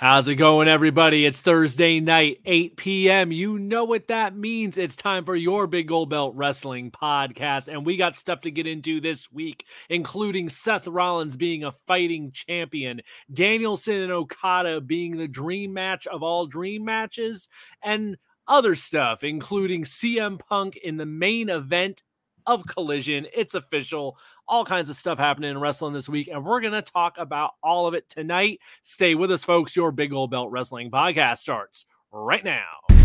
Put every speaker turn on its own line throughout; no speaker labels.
How's it going, everybody? It's Thursday night, 8 p.m. You know what that means. It's time for your Big Gold Belt Wrestling podcast. And we got stuff to get into this week, including Seth Rollins being a fighting champion, Danielson and Okada being the dream match of all dream matches, and other stuff, including CM Punk in the main event of Collision. It's official. All kinds of stuff happening in wrestling this week, and we're going to talk about all of it tonight. Stay with us, folks. Your Big Gold Belt Wrestling podcast starts right now.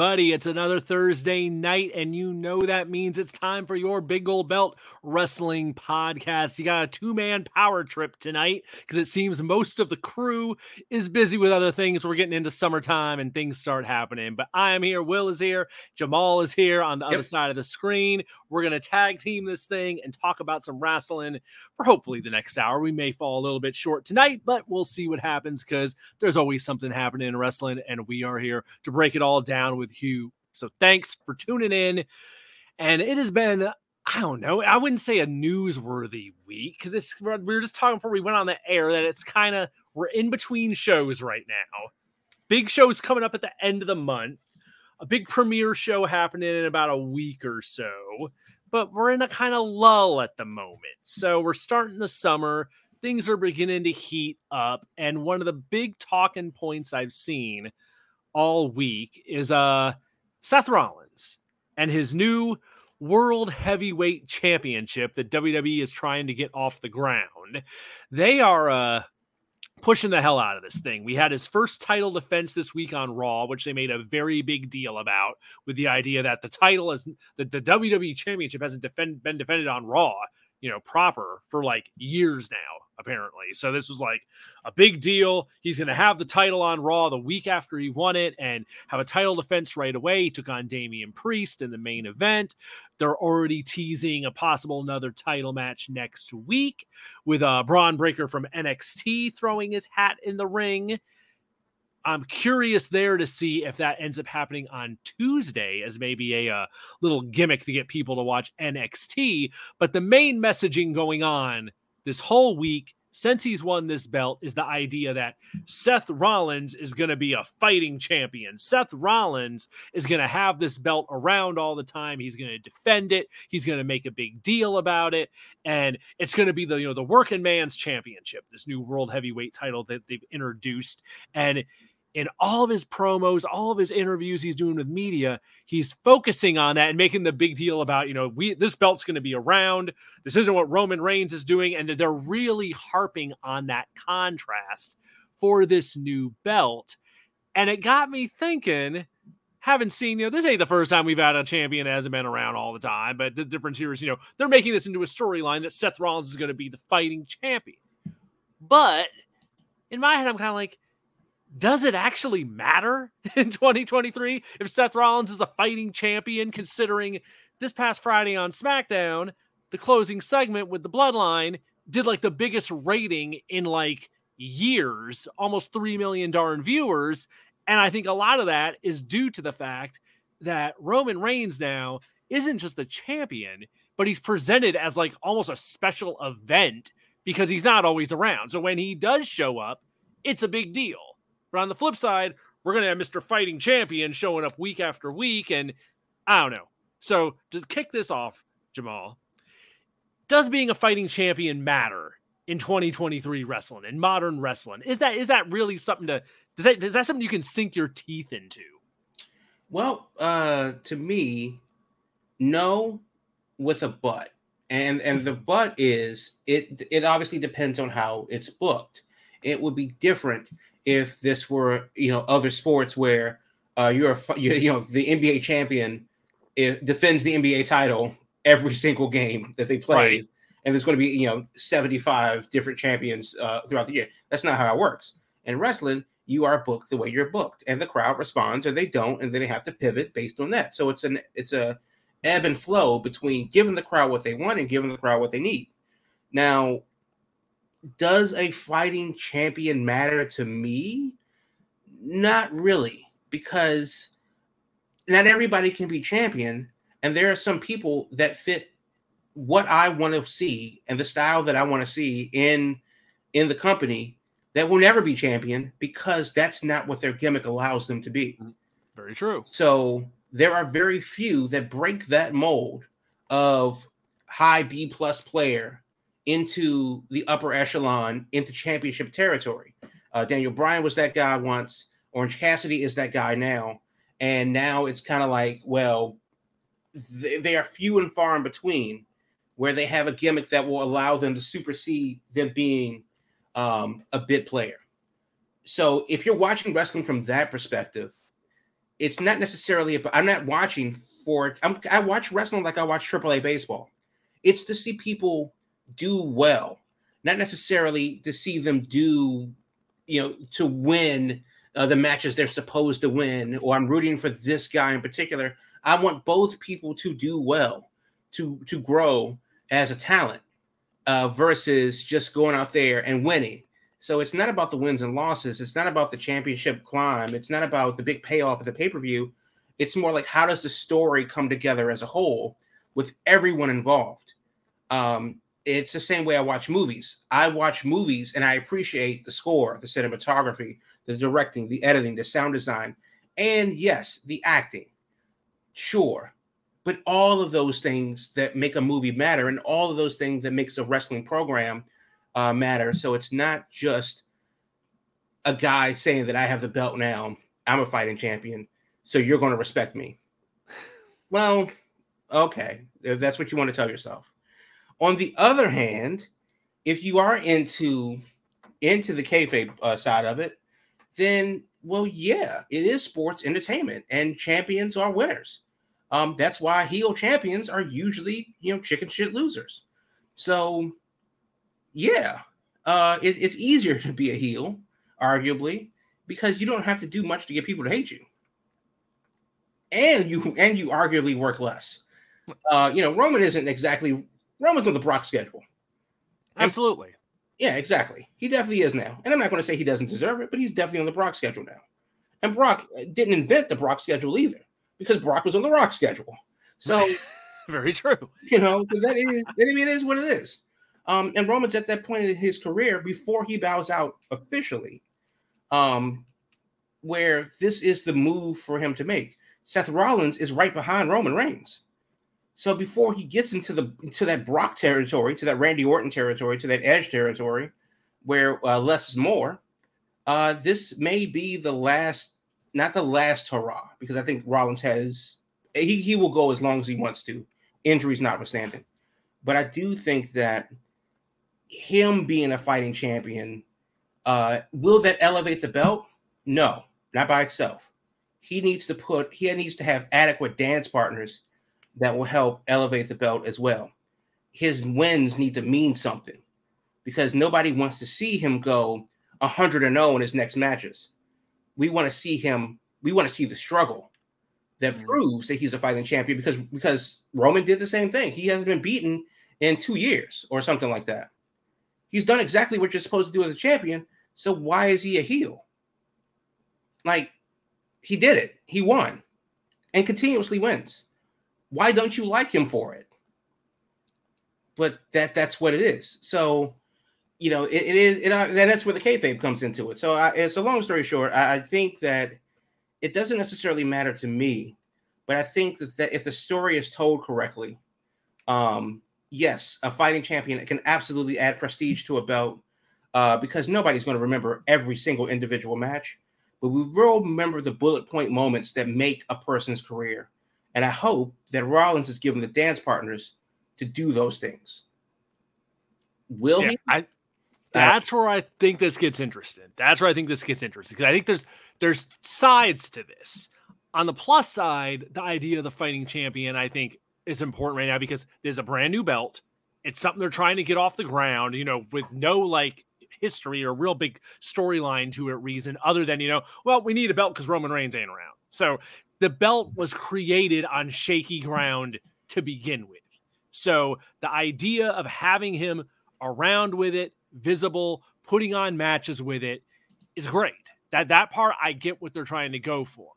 Everybody. It's another Thursday night, and you know that means it's time for your Big Gold Belt Wrestling podcast. You got a two man power trip tonight because it seems most of the crew is busy with other things. We're getting into summertime and things start happening. But I am here, Will is here, Jamal is here on the yep. other side of the screen. We're going to tag team this thing and talk about some wrestling for hopefully the next hour. We may fall a little bit short tonight, but we'll see what happens because there's always something happening in wrestling, and we are here to break it all down with you. So thanks for tuning in. And it has been, I don't know, I wouldn't say a newsworthy week because it's we were just talking before we went on the air that it's kind of we're in between shows right now. Big shows coming up at the end of the month. A big premiere show happening in about a week or so, but we're in a kind of lull at the moment. So we're starting the summer things are beginning to heat up and one of the big talking points i've seen all week is uh Seth Rollins and his new World Heavyweight Championship that WWE is trying to get off the ground. They are uh pushing the hell out of this thing. We had his first title defense this week on Raw, which they made a very big deal about, with the idea that the title is that the WWE Championship hasn't defend, been defended on Raw, you know, proper for like years now apparently. So this was like a big deal. He's going to have the title on Raw the week after he won it and have a title defense right away. He took on Damian Priest in the main event. They're already teasing a possible another title match next week with a uh, Bron Breakker from NXT throwing his hat in the ring. I'm curious there to see if that ends up happening on Tuesday as maybe a uh, little gimmick to get people to watch NXT. But the main messaging going on this whole week since he's won this belt is the idea that Seth Rollins is going to be a fighting champion. Seth Rollins is going to have this belt around all the time. He's going to defend it. He's going to make a big deal about it, and it's going to be the you know the working man's championship, this new world heavyweight title that they've introduced. And in all of his promos, all of his interviews he's doing with media, he's focusing on that and making the big deal about, you know, we this belt's going to be around. This isn't what Roman Reigns is doing and they're really harping on that contrast for this new belt. And it got me thinking, haven't seen, you know, this ain't the first time we've had a champion that hasn't been around all the time, but the difference here is, you know, they're making this into a storyline that Seth Rollins is going to be the fighting champion. But in my head, I'm kind of like, does it actually matter in 2023 if Seth Rollins is the fighting champion, considering this past Friday on SmackDown, the closing segment with the bloodline did like the biggest rating in like years, almost 3 million darn viewers. And I think a lot of that is due to the fact that Roman Reigns now isn't just the champion, but he's presented as like almost a special event because he's not always around. So when he does show up, it's a big deal. But on the flip side, we're going to have Mr. Fighting Champion showing up week after week. And I don't know. So to kick this off, Jamal, does being a fighting champion matter in 2023 wrestling in modern wrestling? Is that is that really something to does that is that something you can sink your teeth into?
Well, uh to me, no with a but. And and the but is it it obviously depends on how it's booked. It would be different if this were, you know, other sports where uh you're a, you, you know, the NBA champion it defends the NBA title every single game that they play. Right. And there's going to be, you know, 75 different champions uh, throughout the year. That's not how it works. In wrestling, you are booked the way you're booked, and the crowd responds, or they don't, and then they have to pivot based on that. So it's an it's a ebb and flow between giving the crowd what they want and giving the crowd what they need. Now, does a fighting champion matter to me? Not really, because not everybody can be champion, and there are some people that fit what I want to see and the style that I want to see in in the company that will never be champion because that's not what their gimmick allows them to be. Mm-hmm.
Very true.
So there are very few that break that mold of high B plus player into the upper echelon into championship territory. Uh, Daniel Bryan was that guy once. Orange Cassidy is that guy now. And now it's kind of like, well, they, are few and far in between where they have a gimmick that will allow them to supersede them being um, a bit player. So if you're watching wrestling from that perspective, it's not necessarily I'm not watching for I'm, I watch wrestling like I watch AAA baseball. It's to see people do well, not necessarily to see them do, you know, to win uh, the matches they're supposed to win, or I'm rooting for this guy in particular. I want both people to do well, to to grow as a talent, uh, versus just going out there and winning. So it's not about the wins and losses. It's not about the championship climb. It's not about the big payoff of the pay per view. It's more like how does the story come together as a whole with everyone involved. Um, it's the same way I watch movies. I watch movies and I appreciate the score, the cinematography, the directing, the editing, the sound design, and yes, the acting. Sure. But all of those things that make a movie matter and all of those things that makes a wrestling program uh, matter. So it's not just a guy saying that I have the belt now. I'm a fighting champion. So you're going to respect me. Well, okay. If that's what you want to tell yourself. On the other hand, if you are into into the kayfabe uh, side of it, then well, yeah, it is sports entertainment, and champions are winners. Um, that's why heel champions are usually you know chicken shit losers. So, yeah, uh, it, it's easier to be a heel, arguably, because you don't have to do much to get people to hate you, and you and you arguably work less. Uh, you know, Roman isn't exactly Roman's on the Brock schedule.
Absolutely.
Yeah, exactly. He definitely is now. And I'm not going to say he doesn't deserve it, but he's definitely on the Brock schedule now. And Brock uh, didn't invent the Brock schedule either because Brock was on the Rock schedule. So,
very true.
You know, that is, I mean, it is what it is. Um, and Roman's at that point in his career before he bows out officially, um, where this is the move for him to make. Seth Rollins is right behind Roman Reigns. So before he gets into the to that Brock territory, to that Randy Orton territory, to that Edge territory, where uh, less is more, uh, this may be the last, not the last hurrah, because I think Rollins has he he will go as long as he wants to, injuries notwithstanding. But I do think that him being a fighting champion, uh, will that elevate the belt? No, not by itself. He needs to put he needs to have adequate dance partners that will help elevate the belt as well. His wins need to mean something because nobody wants to see him go 100 and 0 in his next matches. We want to see him, we want to see the struggle that mm-hmm. proves that he's a fighting champion because because Roman did the same thing. He hasn't been beaten in 2 years or something like that. He's done exactly what you're supposed to do as a champion, so why is he a heel? Like he did it. He won and continuously wins. Why don't you like him for it? But that that's what it is. So, you know, it, it is. It, uh, that's where the kayfabe comes into it. So, I, it's a long story short. I, I think that it doesn't necessarily matter to me, but I think that, that if the story is told correctly, um, yes, a fighting champion can absolutely add prestige to a belt uh, because nobody's going to remember every single individual match, but we will remember the bullet point moments that make a person's career. And I hope that Rollins is given the dance partners to do those things. Will yeah, he?
I, that's where I think this gets interesting. That's where I think this gets interesting because I think there's there's sides to this. On the plus side, the idea of the fighting champion, I think, is important right now because there's a brand new belt. It's something they're trying to get off the ground, you know, with no like history or real big storyline to it reason other than, you know, well, we need a belt because Roman Reigns ain't around. So the belt was created on shaky ground to begin with. So the idea of having him around with it, visible, putting on matches with it is great. That that part I get what they're trying to go for.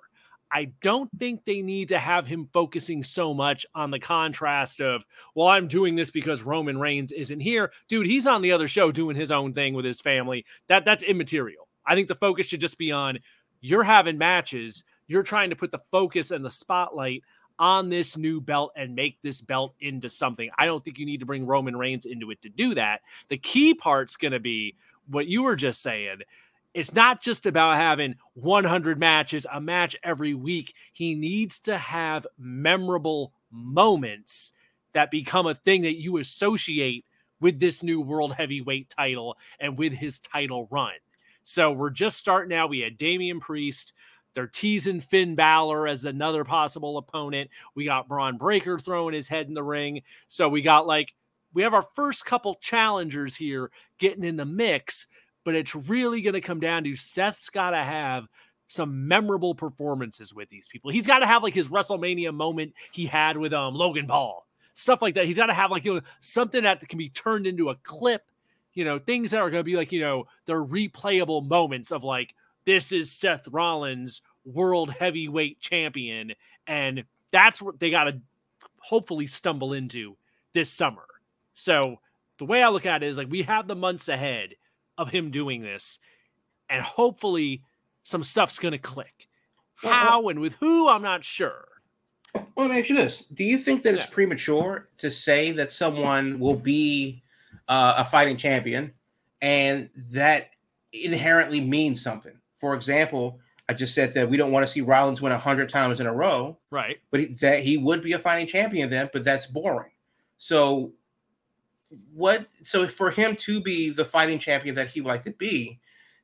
I don't think they need to have him focusing so much on the contrast of, well, I'm doing this because Roman Reigns isn't here. Dude, he's on the other show doing his own thing with his family. That that's immaterial. I think the focus should just be on you're having matches, you're trying to put the focus and the spotlight on this new belt and make this belt into something. I don't think you need to bring Roman Reigns into it to do that. The key part's going to be what you were just saying it's not just about having 100 matches, a match every week. He needs to have memorable moments that become a thing that you associate with this new world heavyweight title and with his title run. So we're just starting out. We had Damian Priest. They're teasing Finn Balor as another possible opponent. We got Bron Breakker throwing his head in the ring. So we got like, we have our first couple challengers here getting in the mix but it's really going to come down to Seth's got to have some memorable performances with these people. He's got to have like his WrestleMania moment he had with um Logan Paul, stuff like that. He's got to have like you know something that can be turned into a clip, you know, things that are going to be like you know they're replayable moments of like this is Seth Rollins, world heavyweight champion, and that's what they got to hopefully stumble into this summer. So the way I look at it is like we have the months ahead of him doing this. And hopefully some stuff's going to click. How and with who, I'm not sure.
Well, let me ask you this. Do you think that yeah. it's premature to say that someone will be uh, a fighting champion and that inherently means something? For example, I just said that we don't want to see Rollins win 100 times in a row.
Right.
But he, that he would be a fighting champion then, but that's boring. So what so for him to be the fighting champion that he would like to be,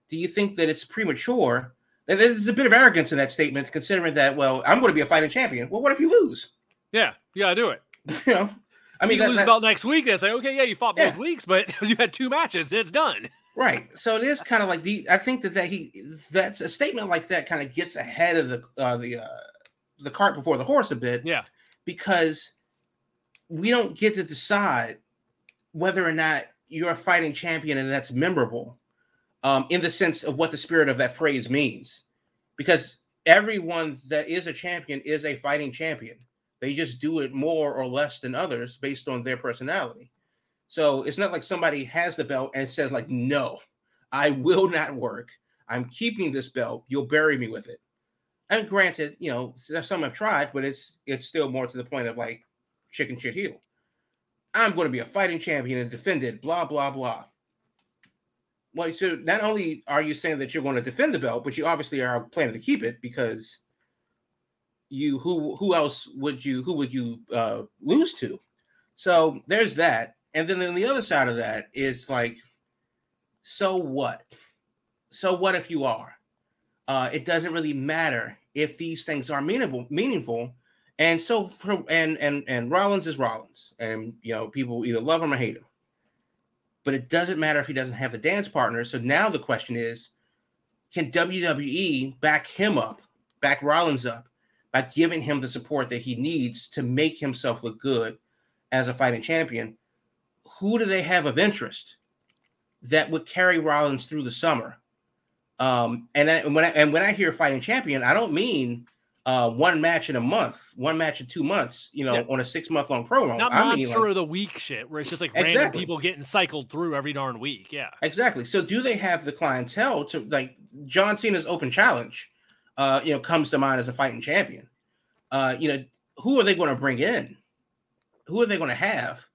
do you think that it's premature? And there's a bit of arrogance in that statement, considering that, well, I'm going to be a fighting champion. Well, what if you lose?
Yeah, you gotta do it.
you know, I mean,
you that, lose that, belt next week. They say, okay, yeah, you fought both yeah. weeks, but you had two matches. It's done.
Right. So it is kind of like the. I think that that he that's a statement like that kind of gets ahead of the uh, the uh, the cart before the horse a bit.
Yeah.
Because we don't get to decide whether or not you're a fighting champion and that's memorable um, in the sense of what the spirit of that phrase means. Because everyone that is a champion is a fighting champion. They just do it more or less than others based on their personality. So it's not like somebody has the belt and says, like, no, I will not work. I'm keeping this belt. You'll bury me with it. And granted, you know, some have tried, but it's it's still more to the point of like chicken shit heel. I'm going to be a fighting champion and defend it, blah, blah, blah. Well, so not only are you saying that you're going to defend the belt, but you obviously are planning to keep it because you who who else would you who would you uh, lose to? So there's that. And then on the other side of that is like, so what? So what if you are? Uh, it doesn't really matter if these things are meaningful, meaningful and so for and and and Rollins is Rollins, and you know people either love him or hate him. But it doesn't matter if he doesn't have the dance partner. So now the question is, can WWE back him up, back Rollins up, by giving him the support that he needs to make himself look good as a fighting champion? Who do they have of interest that would carry Rollins through the summer? Um, and, I, and when I, and when I hear fighting champion, I don't mean uh, one match in a month, one match in two months, you know, yeah. on a six month long program.
Not I monster mean, like, of the week shit, where it's just like exactly. random people getting cycled through every darn week. Yeah,
exactly. So, do they have the clientele to like John Cena's Open Challenge? Uh, you know, comes to mind as a fighting champion. Uh, you know, who are they going to bring in? Who are they going to have?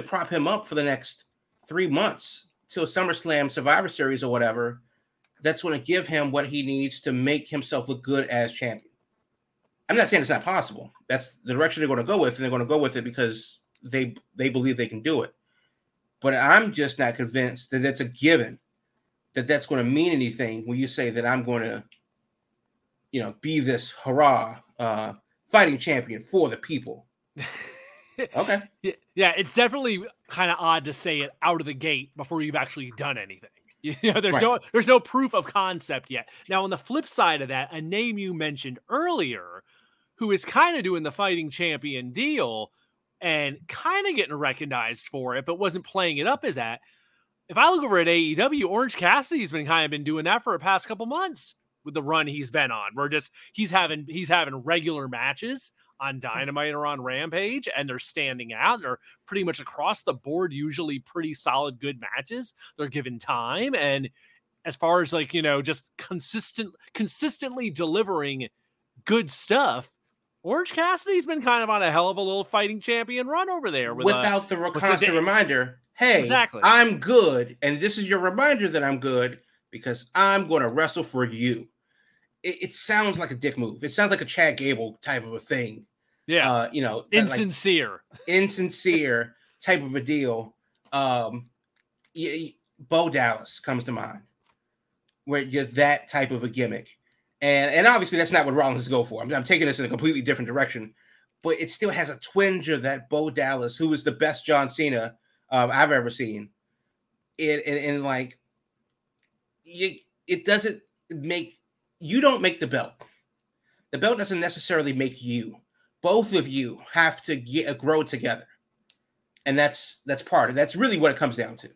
To prop him up for the next three months till SummerSlam Survivor Series or whatever, that's going to give him what he needs to make himself look good as champion. I'm not saying it's not possible. That's the direction they're going to go with, and they're going to go with it because they they believe they can do it. But I'm just not convinced that it's a given that that's going to mean anything when you say that I'm going to, you know, be this hurrah uh, fighting champion for the people. okay.
Yeah, it's definitely kind of odd to say it out of the gate before you've actually done anything. You know, there's right. no there's no proof of concept yet. Now, on the flip side of that, a name you mentioned earlier, who is kind of doing the fighting champion deal and kind of getting recognized for it, but wasn't playing it up as that. If I look over at AEW, Orange Cassidy's been kind of been doing that for the past couple months with the run he's been on. We're just he's having he's having regular matches on. Dynamite or on Rampage, and they're standing out. And they're pretty much across the board, usually pretty solid, good matches. They're given time, and as far as like you know, just consistent, consistently delivering good stuff. Orange Cassidy's been kind of on a hell of a little fighting champion run over there
with, uh, without uh, the constant reminder. Hey, exactly. I'm good, and this is your reminder that I'm good because I'm going to wrestle for you. It, it, sounds like a dick move. It sounds like a Chad Gable type of a thing.
Yeah,
uh, you know,
insincere,
like, insincere type of a deal. Um, Bo Dallas comes to mind, where you're that type of a gimmick, and and obviously that's not what Rollins go for. I'm, I'm taking this in a completely different direction, but it still has a twinge of that Bo Dallas, who is the best John Cena um, I've ever seen. And, and, and like you, it doesn't make you don't make the belt. The belt doesn't necessarily make you. Both of you have to get uh, grow together, and that's that's part of that's really what it comes down to.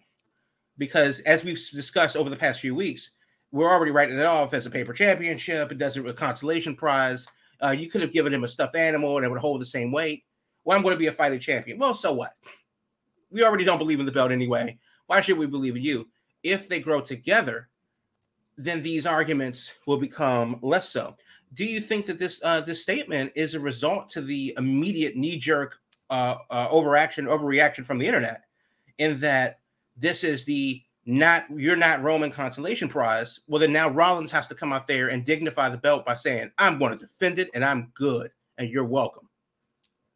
Because as we've discussed over the past few weeks, we're already writing it off as a paper championship. It doesn't a consolation prize. Uh, you could have given him a stuffed animal and it would hold the same weight. Well, I'm going to be a fighting champion. Well, so what? We already don't believe in the belt anyway. Why should we believe in you? If they grow together, then these arguments will become less so. Do you think that this uh, this statement is a result to the immediate knee jerk uh, uh, overaction, overreaction from the internet, in that this is the not you're not Roman consolation prize? Well, then now Rollins has to come out there and dignify the belt by saying, "I'm going to defend it, and I'm good, and you're welcome."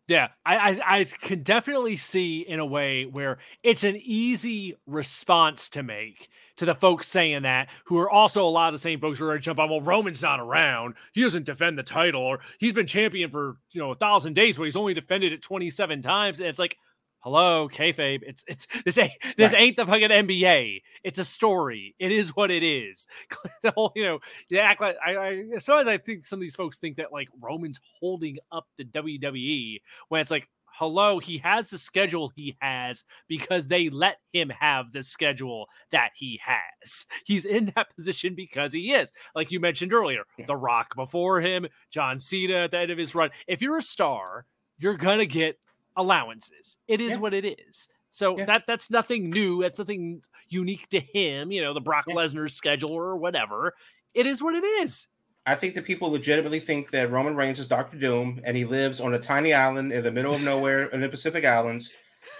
Yeah, I, I, I can definitely see in a way where it's an easy response to make to the folks saying that, who are also a lot of the same folks who are jump on. Well, Roman's not around; he doesn't defend the title, or he's been champion for you know a thousand days, but he's only defended it twenty seven times. And it's like, hello, kayfabe. It's it's this ain't this right. ain't the fucking NBA. It's a story. It is what it is. the whole, you know, act like I, I sometimes I think some of these folks think that like Roman's holding up the WWE when it's like hello, he has the schedule he has because they let him have the schedule that he has. He's in that position because he is. Like you mentioned earlier, yeah. The Rock before him, John Cena at the end of his run. If you're a star, you're going to get allowances. It is yeah. what it is. So yeah. that that's nothing new. That's nothing unique to him. You know, the Brock yeah. Lesnar schedule or whatever. It is what it is.
I think that people legitimately think that Roman Reigns is Doctor Doom and he lives on a tiny island in the middle of nowhere in the Pacific Islands,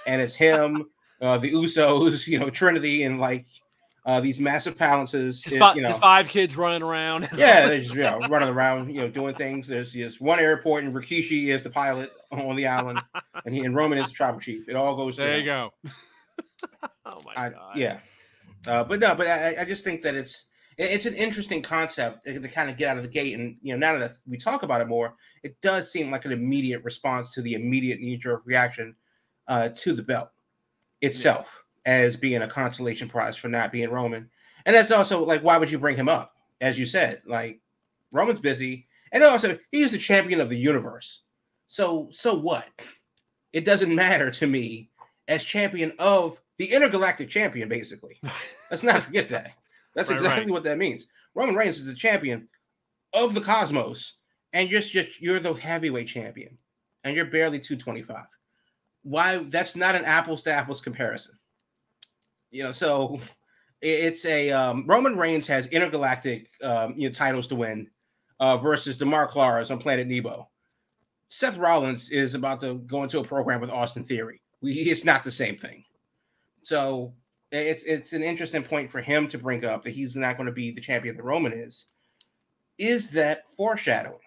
and it's him, uh, the Usos, you know, Trinity, and like uh, these massive palaces.
His, it, you know, his five kids running around.
yeah, they're just you know, running around, you know, doing things. There's just one airport, and Rikishi is the pilot on the island, and he and Roman is the tribal chief. It all goes.
There you go. oh my
I,
god.
Yeah, uh, but no, but I, I just think that it's it's an interesting concept to, to kind of get out of the gate. And you know, now that we talk about it more, it does seem like an immediate response to the immediate knee jerk reaction uh, to the belt itself as being a consolation prize for not being Roman. And that's also like, why would you bring him up? As you said, like Roman's busy, and also he's the champion of the universe. So, so what? It doesn't matter to me as champion of the intergalactic champion, basically. Let's not forget that. That's right, exactly right. what that means. Roman Reigns is the champion of the cosmos, and you're just you're the heavyweight champion, and you're barely 225. Why? That's not an apples to apples comparison. You know, so it's a um, Roman Reigns has intergalactic um, you know titles to win uh, versus the Mark on Planet Nebo. Seth Rollins is about to go into a program with Austin Theory. We, it's not the same thing. So it's it's an interesting point for him to bring up that he's not going to be the champion that Roman is. Is that foreshadowing?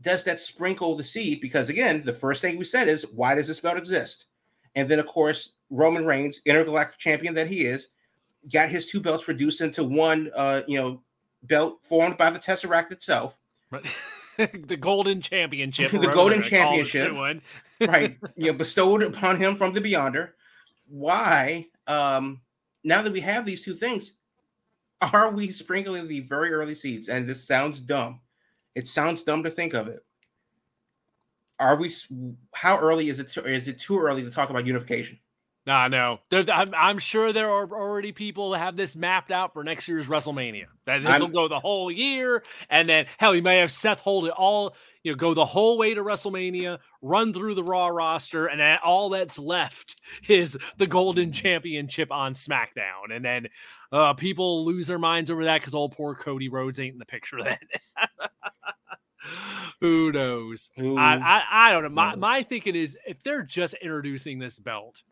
Does that sprinkle the seed? Because again, the first thing we said is why does this belt exist? And then of course Roman Reigns, intergalactic champion that he is, got his two belts reduced into one, uh, you know, belt formed by the Tesseract itself.
Right. the Golden Championship.
the Golden Championship. One. right. You know, bestowed upon him from the Beyonder. Why? Um, now that we have these two things, are we sprinkling the very early seeds? And this sounds dumb. It sounds dumb to think of it. Are we? How early is it? To, is it too early to talk about unification?
Nah, no. I'm, I'm, sure there are already people that have this mapped out for next year's WrestleMania. That this will go the whole year, and then hell, you may have Seth hold it all. You know, go the whole way to WrestleMania, run through the Raw roster, and then all that's left is the Golden Championship on SmackDown, and then uh, people lose their minds over that because old poor Cody Rhodes ain't in the picture then. Who knows? I, I, I don't know. My, my thinking is if they're just introducing this belt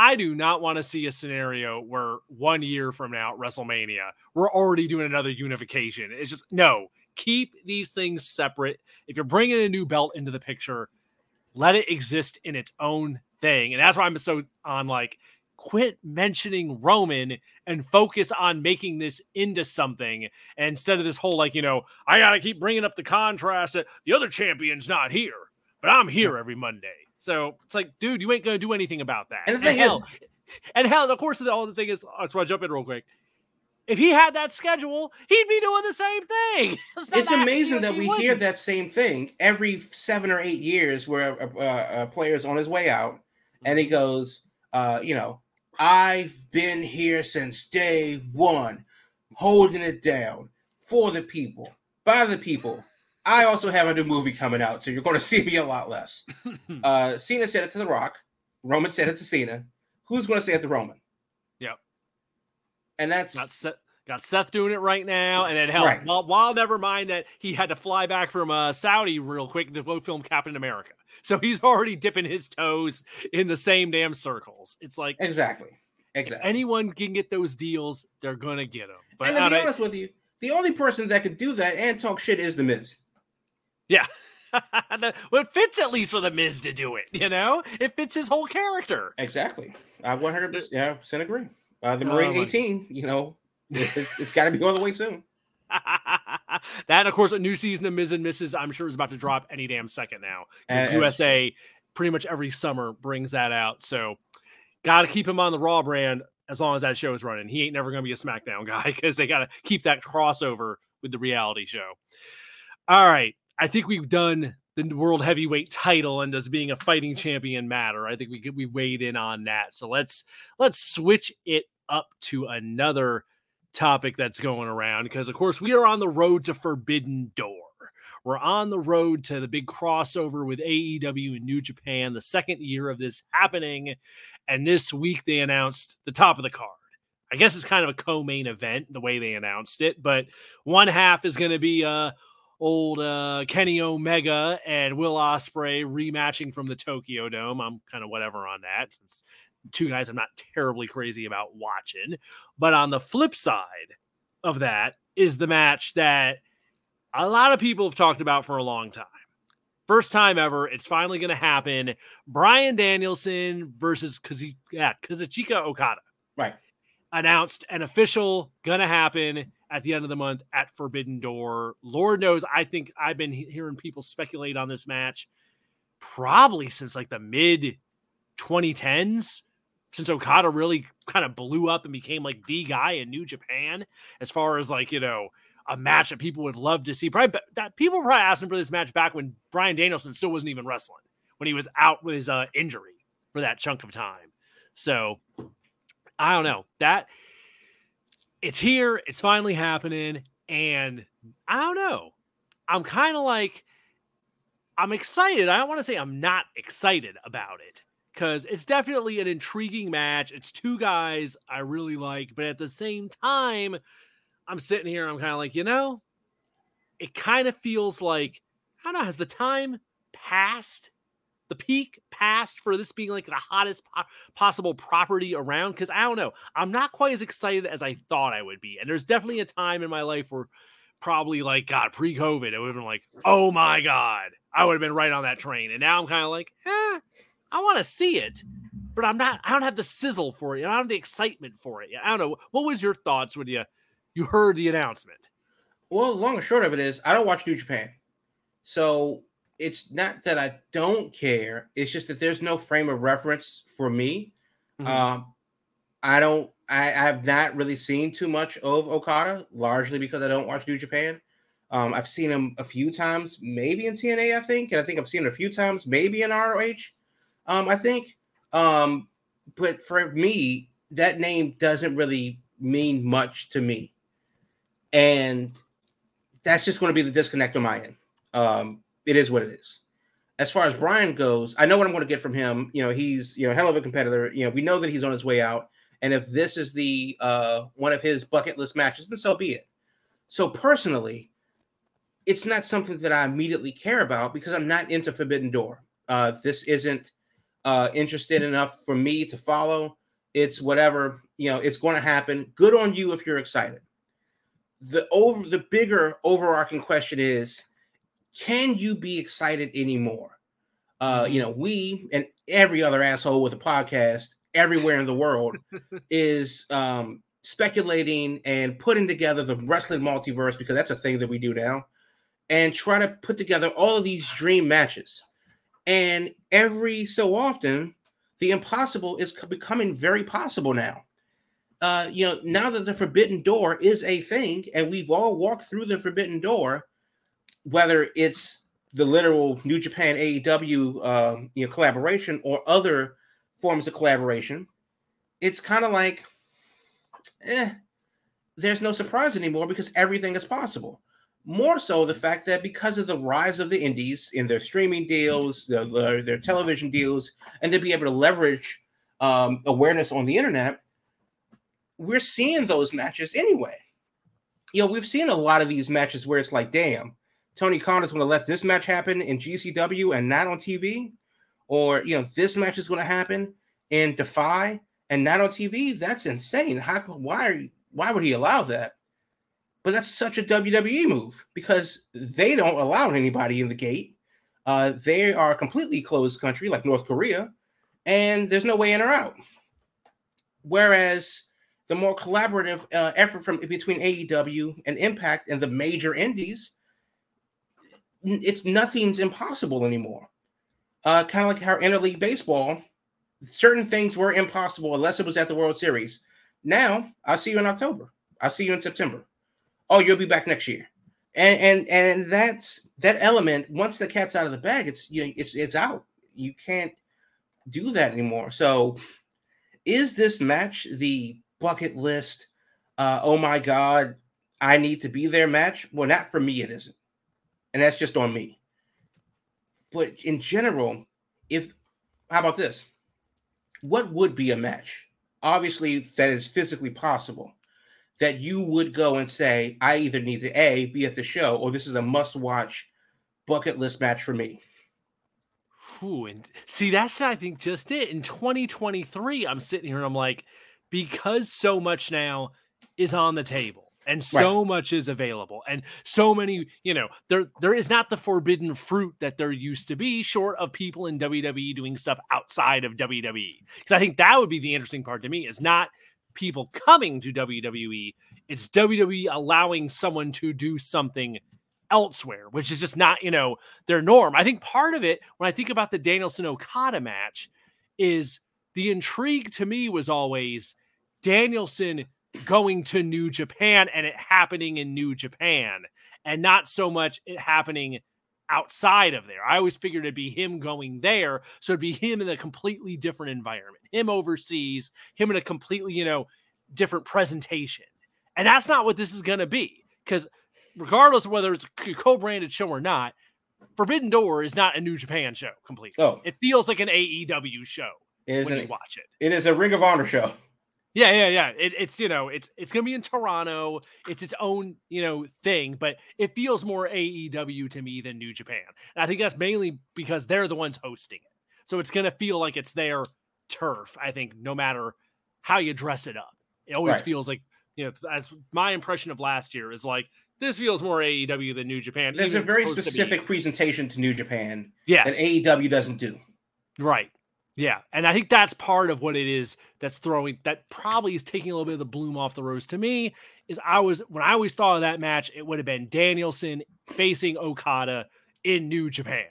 I do not want to see a scenario where one year from now, WrestleMania, we're already doing another unification. It's just no, keep these things separate. If you're bringing a new belt into the picture, let it exist in its own thing. And that's why I'm so on like, quit mentioning Roman and focus on making this into something and instead of this whole like, you know, I got to keep bringing up the contrast that the other champion's not here, but I'm here every Monday. So it's like, dude, you ain't gonna do anything about that.
And the thing
and
hell,
is, and hell, of course, the whole thing is. That's why I jump in real quick. If he had that schedule, he'd be doing the same thing.
it's, it's amazing that we wouldn't. hear that same thing every seven or eight years, where a, a, a player's on his way out, and he goes, uh, you know, I've been here since day one, holding it down for the people, by the people, I also have a new movie coming out, so you're going to see me a lot less. uh, Cena said it to The Rock. Roman said it to Cena. Who's going to say it to Roman?
Yep.
And that's
got Seth, got Seth doing it right now, and then hell, right. while, while never mind that he had to fly back from uh, Saudi real quick to go film Captain America, so he's already dipping his toes in the same damn circles. It's like
exactly, exactly.
anyone can get those deals, they're gonna get them.
But and to be honest with you, the only person that could do that and talk shit is the Miz.
Yeah. well, it fits at least for the Miz to do it. You know, it fits his whole character.
Exactly. I 100 percent yeah, percent agree. Uh, the Marine oh, 18, you know, it's, it's got to be going the way soon.
that, and of course, a new season of Miz and Mrs., I'm sure is about to drop any damn second now. Because USA pretty much every summer brings that out. So, got to keep him on the Raw brand as long as that show is running. He ain't never going to be a SmackDown guy because they got to keep that crossover with the reality show. All right. I think we've done the world heavyweight title and does being a fighting champion matter. I think we we weighed in on that. So let's let's switch it up to another topic that's going around because of course we are on the road to Forbidden Door. We're on the road to the big crossover with AEW and New Japan, the second year of this happening. And this week they announced the top of the card. I guess it's kind of a co-main event the way they announced it, but one half is going to be uh old uh, Kenny Omega and Will Ospreay rematching from the Tokyo Dome. I'm kind of whatever on that since two guys I'm not terribly crazy about watching. But on the flip side of that is the match that a lot of people have talked about for a long time. First time ever, it's finally going to happen. Bryan Danielson versus Kazi- yeah, Kazuchika Okada.
Right.
Announced an official going to happen at the end of the month at Forbidden Door. Lord knows, I think I've been hearing people speculate on this match probably since like the mid 2010s, since Okada really kind of blew up and became like the guy in New Japan, as far as like, you know, a match that people would love to see. Probably that people were probably asking for this match back when Bryan Danielson still wasn't even wrestling, when he was out with his uh, injury for that chunk of time. So I don't know. That it's here, it's finally happening, and I don't know. I'm kind of like I'm excited. I don't want to say I'm not excited about it because it's definitely an intriguing match. It's two guys I really like, but at the same time, I'm sitting here. I'm kind of like, you know, it kind of feels like I don't know. Has the time passed the peak past for this being like the hottest po- possible property around? Because I don't know, I'm not quite as excited as I thought I would be. And there's definitely a time in my life where probably like God pre-COVID, it would have been like, oh my God, I would have been right on that train. And now I'm kind of like, eh, I want to see it, but I'm not. I don't have the sizzle for it. I don't have the excitement for it. I don't know. What was your thoughts when you you heard the announcement?
Well, long and short of it is, I don't watch New Japan, so it's not that I don't care. It's just that there's no frame of reference for me. Mm-hmm. Um, I don't. I have not really seen too much of Okada, largely because I don't watch New Japan. Um, I've seen him a few times, maybe in TNA, I think, and I think I've seen him a few times, maybe in ROH. Um, I think. Um, but for me, that name doesn't really mean much to me, and that's just going to be the disconnect on my end. Um, it is what it is. As far as Bryan goes, I know what I'm going to get from him. You know, he's you know hell of a competitor. You know, we know that he's on his way out, and if this is the uh, one of his bucket list matches, then so be it. So personally, it's not something that I immediately care about because I'm not into Forbidden Door. Uh, this isn't uh, interested enough for me to follow. It's whatever you know. It's going to happen. Good on you if you're excited. The over the bigger overarching question is, can you be excited anymore? Uh, you know, we and every other asshole with a podcast everywhere in the world is um, speculating and putting together the wrestling multiverse because that's a thing that we do now, and try to put together all of these dream matches. And every so often, the impossible is becoming very possible now. Uh, you know, now that the forbidden door is a thing, and we've all walked through the forbidden door, whether it's the literal New Japan AEW uh, um, you know collaboration or other forms of collaboration, it's kind of like, eh, there's no surprise anymore because everything is possible. More so, the fact that because of the rise of the indies in their streaming deals, their, their, their television deals, and to be able to leverage um, awareness on the internet, we're seeing those matches anyway. You know, we've seen a lot of these matches where it's like, damn, Tony Khan is going to let this match happen in GCW and not on TV, or you know, this match is going to happen in Defy and not on TV. That's insane. How? Why? Why would he allow that? But that's such a WWE move because they don't allow anybody in the gate. Uh, they are a completely closed country like North Korea, and there's no way in or out. Whereas the more collaborative uh, effort from between AEW and Impact and the major indies, it's nothing's impossible anymore. Uh, kind of like how interleague baseball, certain things were impossible unless it was at the World Series. Now I'll see you in October. I'll see you in September oh, you'll be back next year. And and and that's that element. Once the cat's out of the bag, it's you know, it's it's out. You can't do that anymore. So, is this match the bucket list? Uh, oh my god, I need to be there match? Well, not for me, it isn't, and that's just on me. But in general, if how about this? What would be a match? Obviously, that is physically possible that you would go and say, I either need to A, be at the show, or this is a must watch bucket list match for me?
Ooh, and see, that's I think just it. In 2023, I'm sitting here and I'm like, because so much now is on the table and so right. much is available and so many you know there there is not the forbidden fruit that there used to be short of people in WWE doing stuff outside of WWE because I think that would be the interesting part to me is not people coming to WWE. It's WWE allowing someone to do something elsewhere, which is just not, you know, their norm. I think part of it, when I think about the Danielson Okada match, is the intrigue to me was always Danielson going to New Japan and it happening in New Japan and not so much it happening outside of there. I always figured it'd be him going there. So it'd be him in a completely different environment, him overseas, him in a completely, you know, different presentation. And that's not what this is going to be. Because regardless of whether it's a co branded show or not, Forbidden Door is not a New Japan show completely. Oh. It feels like an AEW show when you watch it.
It is a Ring of Honor show.
Yeah, yeah, yeah. It, it's you know, it's it's gonna be in Toronto. It's its own you know thing, but it feels more AEW to me than New Japan. And I think that's mainly because they're the ones hosting it. So it's going to feel like it's their turf, I think, no matter how you dress it up. It always
Right.
feels like, you know, as my impression of last year is like, this feels more AEW than New Japan.
There's a very
supposed to
specific presentation to New Japan
yes.
that AEW doesn't do.
Right. Yeah. And I think that's part of what it is that's throwing that probably is taking a little bit of the bloom off the rose to me. Is I was when I always thought of that match, it would have been Danielson facing Okada in New Japan.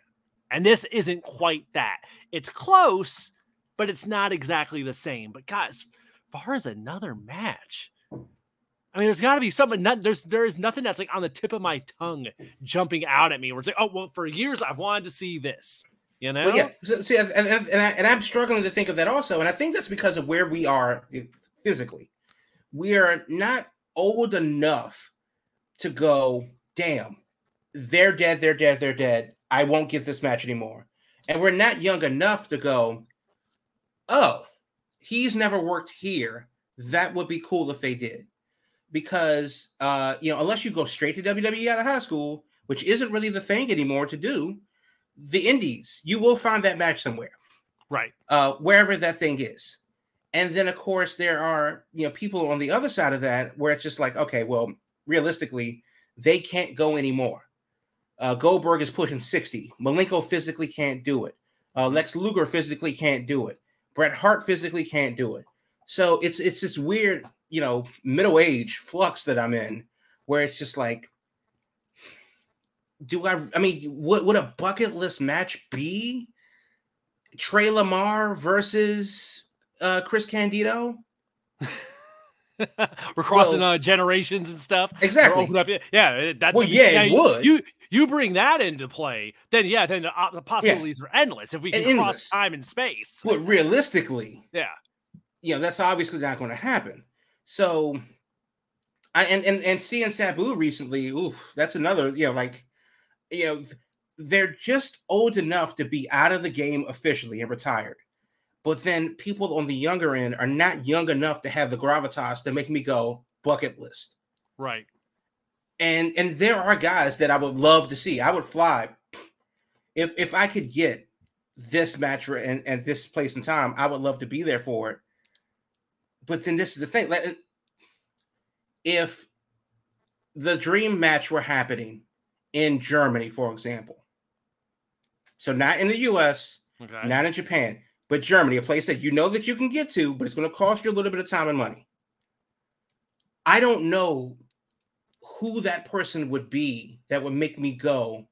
And this isn't quite that. It's close, but it's not exactly the same. But guys, as far as another match, I mean, there's got to be something. Not, there's there is nothing that's like on the tip of my tongue, jumping out at me. Where it's like, oh well, for years I've wanted to see this. You know,
Well, yeah. So, see, and, and, I, and I'm struggling to think of that also. And I think that's because of where we are physically. We are not old enough to go, damn, they're dead, they're dead, they're dead. I won't get this match anymore. And we're not young enough to go, oh, he's never worked here. That would be cool if they did. Because, uh, you know, unless you go straight to WWE out of high school, which isn't really the thing anymore to do, the indies, you will find that match somewhere,
right?
uh, wherever that thing is. And then, of course, there are you know people on the other side of that where it's just like, okay, well, realistically, they can't go anymore. Uh, Goldberg is pushing sixty. Malenko physically can't do it. Uh, Lex Luger physically can't do it. Bret Hart physically can't do it. So it's it's this weird, you know, middle age flux that I'm in, where it's just like, do I? I mean, would would a bucket list match be Trey Lamar versus uh, Chris Candido?
We're crossing
Well-
uh, generations and stuff.
Exactly.
up- yeah, that.
Well,
I mean,
yeah, it
you,
would.
You you bring that into play, then yeah, then the, uh, the possibilities are endless if we can
And
cross
endless.
time and space.
But realistically,
Yeah,
you know, that's obviously not going to happen. So, I and and and seeing Sabu recently, oof, that's another, you know, like, you know, they're just old enough to be out of the game officially and retired. But then people on the younger end are not young enough to have the gravitas to make me go bucket list.
right.
and and there are guys that I would love to see. I would fly if if I could get this match and and this place and time. I would love to be there for it. But then this is the thing: like, if the dream match were happening in Germany, for example, so not in the U.S.,
Okay.
not in Japan, but Germany, a place that you know that you can get to, but it's going to cost you a little bit of time and money. I don't know who that person would be that would make me go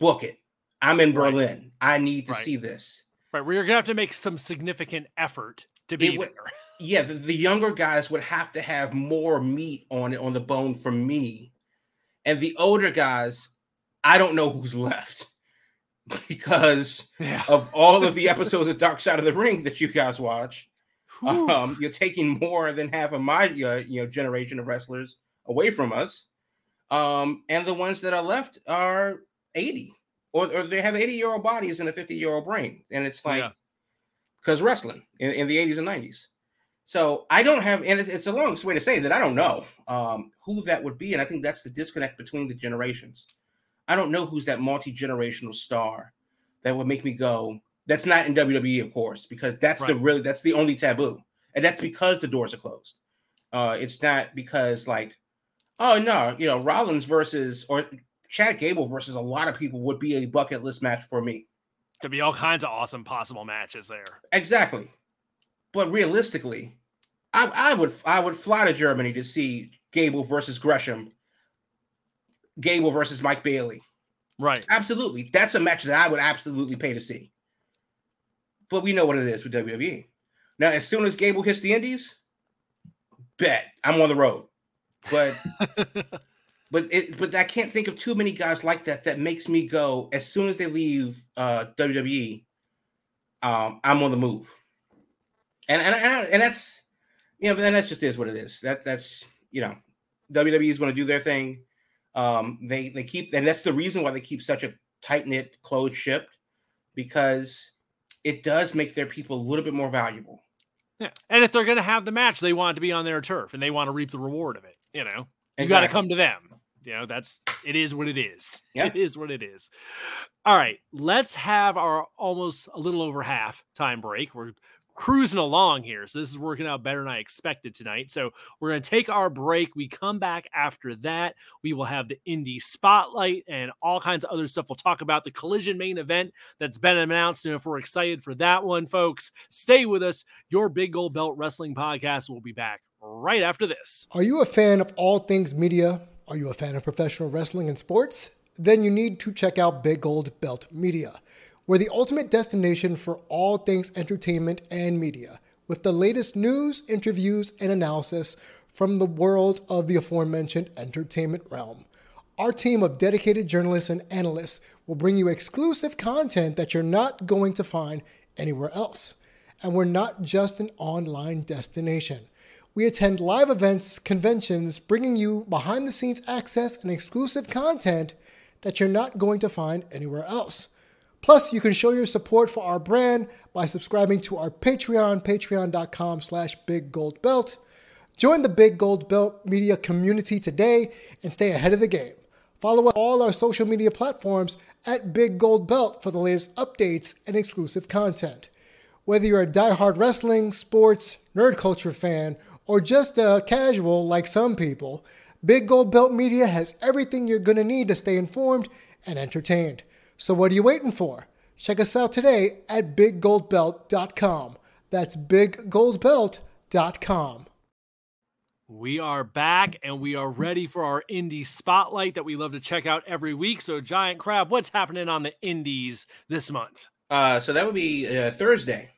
book it. I'm in
Right.
Berlin. I need to
Right.
see this.
right. We're gonna have to make some significant effort to be
would-
there.
Yeah, the, the younger guys would have to have more meat on it on the bone for me. And the older guys, I don't know who's left because
Yeah.
of all of the episodes of Dark Side of the Ring that you guys watch. Um, you're taking more than half of my uh, you know generation of wrestlers away from us um, and the ones that are left are 80 or, or they have 80 year old bodies and a 50 year old brain and it's like
Yeah.
because wrestling in, in the 80s and 90s so i don't have and it's, it's a long way to say that i don't know um, who that would be and i think that's the disconnect between the generations i don't know who's that multi-generational star that would make me go that's not in WWE, of course, because that's the really that's the only taboo, and that's because the doors are closed. Uh, it's not because like, oh no, you know, Rollins versus or Chad Gable versus a lot of people would be a bucket list match for me.
Could be all kinds of awesome possible matches there.
Exactly, but realistically, I, I would I would fly to Germany to see Gable versus Gresham, Gable versus Mike Bailey.
Right.
Absolutely, that's a match that I would absolutely pay to see. But we know what it is with WWE. Now, as soon as Gable hits the Indies, bet I'm on the road. But but it but I can't think of too many guys like that that makes me go as soon as they leave uh, WWE. Um, I'm on the move, and and and, and that's you know, and that just is what it is. That that's you know, WWE is going to do their thing. Um, they they keep, and that's the reason why they keep such a tight knit, closed ship, because it does make their people a little bit more valuable.
Yeah. And if they're going to have the match, they want it to be on their turf and they want to reap the reward of it. You know, you got to come to them. You know, that's it is what it is.
Yeah.
It is what it is. All right, let's have our almost a little over half time break. We're cruising along here. So this is working out better than I expected tonight. So we're going to take our break. We come back after that. We will have the indie spotlight and all kinds of other stuff. We'll talk about the collision main event that's been announced. And if we're excited for that one, folks, stay with us. Your Big Gold Belt Wrestling Podcast will be back right after this.
Are you a fan of all things media? Are you a fan of professional wrestling and sports? Then you need to check out Big Gold Belt Media. We're the ultimate destination for all things entertainment and media, with the latest news, interviews, and analysis from the world of the aforementioned entertainment realm. Our team of dedicated journalists and analysts will bring you exclusive content that you're not going to find anywhere else. And we're not just an online destination. We attend live events, conventions, bringing you behind the scenes access and exclusive content that you're not going to find anywhere else. Plus, you can show your support for our brand by subscribing to our Patreon, patreon.com slash biggoldbelt. Join the Big Gold Belt media community today and stay ahead of the game. Follow all our social media platforms at Big Gold Belt for the latest updates and exclusive content. Whether you're a die-hard wrestling, sports, nerd culture fan, or just a casual like some people, Big Gold Belt Media has everything you're going to need to stay informed and entertained. So what are you waiting for? Check us out today at biggoldbelt.com. That's biggoldbelt.com.
We are back and we are ready for our indie spotlight that we love to check out every week. So, Giant Crab, what's happening on the indies this month?
Uh, so that would be uh, Thursday,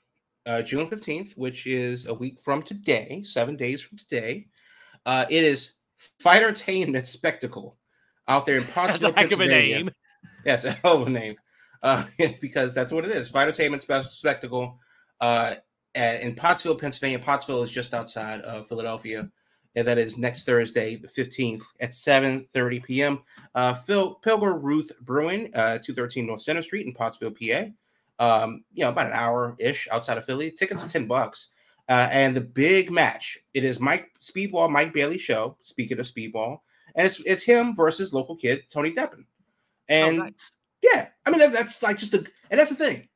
uh, June 15th, which is a week from today, seven days from today. Uh, it is Fightertainment Spectacle out there in Pottsville,
That's a heck of a
Pennsylvania.
name.
Yeah, it's a hell of a name. Uh, because that's what it is. Fightertainment Spe- Spectacle uh, at, in Pottsville, Pennsylvania. Pottsville is just outside of Philadelphia. And that is next Thursday, the 15th at 7.30 p.m. Uh, Phil Pilger Ruth Brewing, uh, 213 North Center Street in Pottsville, PA. Um, you know, about an hour-ish outside of Philly. Tickets are 10 bucks. Uh, and the big match, it is Mike Speedball, Mike Bailey show, speaking of Speedball. And it's, it's him versus local kid, Tony Deppen. And
oh, nice.
yeah, I mean that, that's like just a, and that's the thing.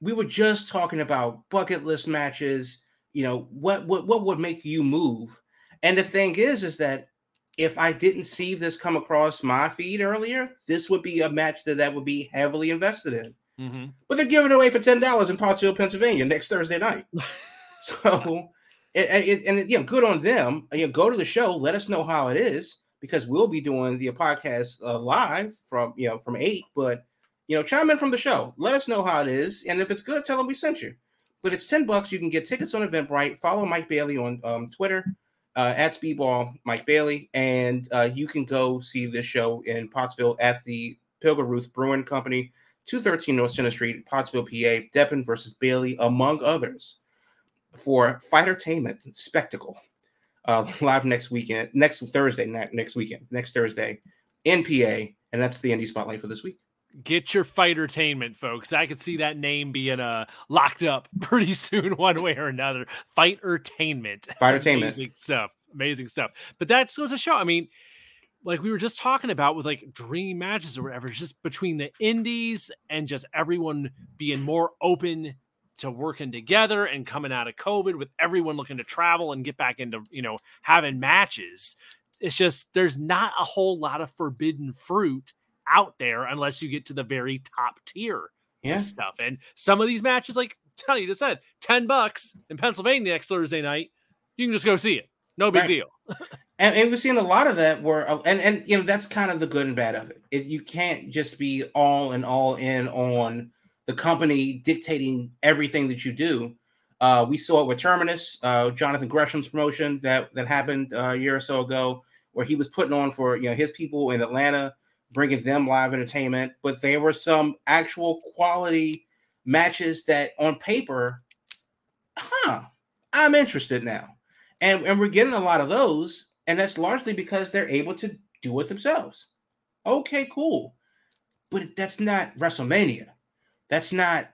We were just talking about bucket list matches. You know what what what would make you move? And the thing is, is that if I didn't see this come across my feed earlier, this would be a match that that would be heavily invested in.
Mhm.
But they're giving it away for ten dollars in Pottsville, Pennsylvania, next Thursday night. so, it, it, and it, you know, good on them. You know, go to the show. Let us know how it is because we'll be doing the podcast uh, live from you know from eight. But you know, chime in from the show. Let us know how it is, and if it's good, tell them we sent you. But it's ten bucks. You can get tickets on Eventbrite. Follow Mike Bailey on um, Twitter uh, at Speedball Mike Bailey, and uh, you can go see this show in Pottsville at the Pilgrim Ruth Brewing Company, two thirteen North Center Street, Pottsville, PA. Deppen versus Bailey, among others, for Fightertainment Spectacle uh, live next weekend, next Thursday, next weekend, next Thursday in PA, and that's the indie spotlight for this week.
Get your fightertainment, folks. I could see that name being uh locked up pretty soon, one way or another. Fightertainment.
Fightertainment.
Amazing stuff. Amazing stuff. But that goes to show. I mean, like we were just talking about with like dream matches or whatever, just between the indies and just everyone being more open to working together and coming out of COVID with everyone looking to travel and get back into, you know, having matches. It's just there's not a whole lot of forbidden fruit out there unless you get to the very top tier
Yeah,
stuff. And some of these matches, like tell you just said, 10 bucks in Pennsylvania next Thursday night, you can just go see it. No big
Right.
deal.
and, and we've seen a lot of that where, uh, and and you know that's kind of the good and bad of it. it. You can't just be all and all in on the company dictating everything that you do. Uh, we saw it with Terminus, uh, Jonathan Gresham's promotion that that happened uh, a year or so ago, where he was putting on for you know his people in Atlanta, bringing them live entertainment. But there were some actual quality matches that on paper, huh? I'm interested now, and and we're getting a lot of those, and that's largely because they're able to do it themselves. Okay, cool, but that's not WrestleMania. That's not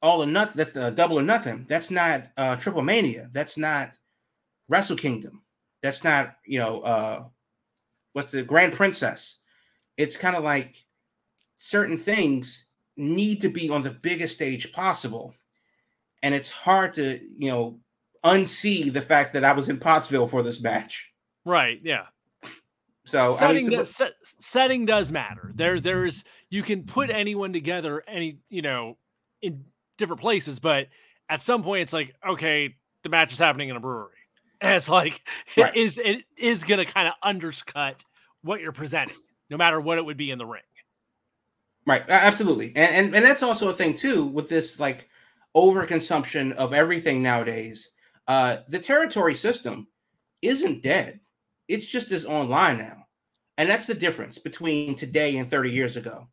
all or nothing. That's uh, double or nothing. That's not uh, Triple Mania. That's not Wrestle Kingdom. That's not you know uh, what's the Grand Princess. It's kind of like certain things need to be on the biggest stage possible, and it's hard to you know unsee the fact that I was in Pottsville for this match.
Right. Yeah.
So
setting
I mean,
does, set, setting does matter. There there's you can put anyone together any you know in different places, but at some point it's like okay, the match is happening in a brewery. And it's like
Right.
it is it is gonna kind of undercut what you're presenting, no matter what it would be in the ring.
Right, absolutely, and, and and that's also a thing too with this like overconsumption of everything nowadays. Uh, the territory system isn't dead; it's just as online now, and that's the difference between today and thirty years ago.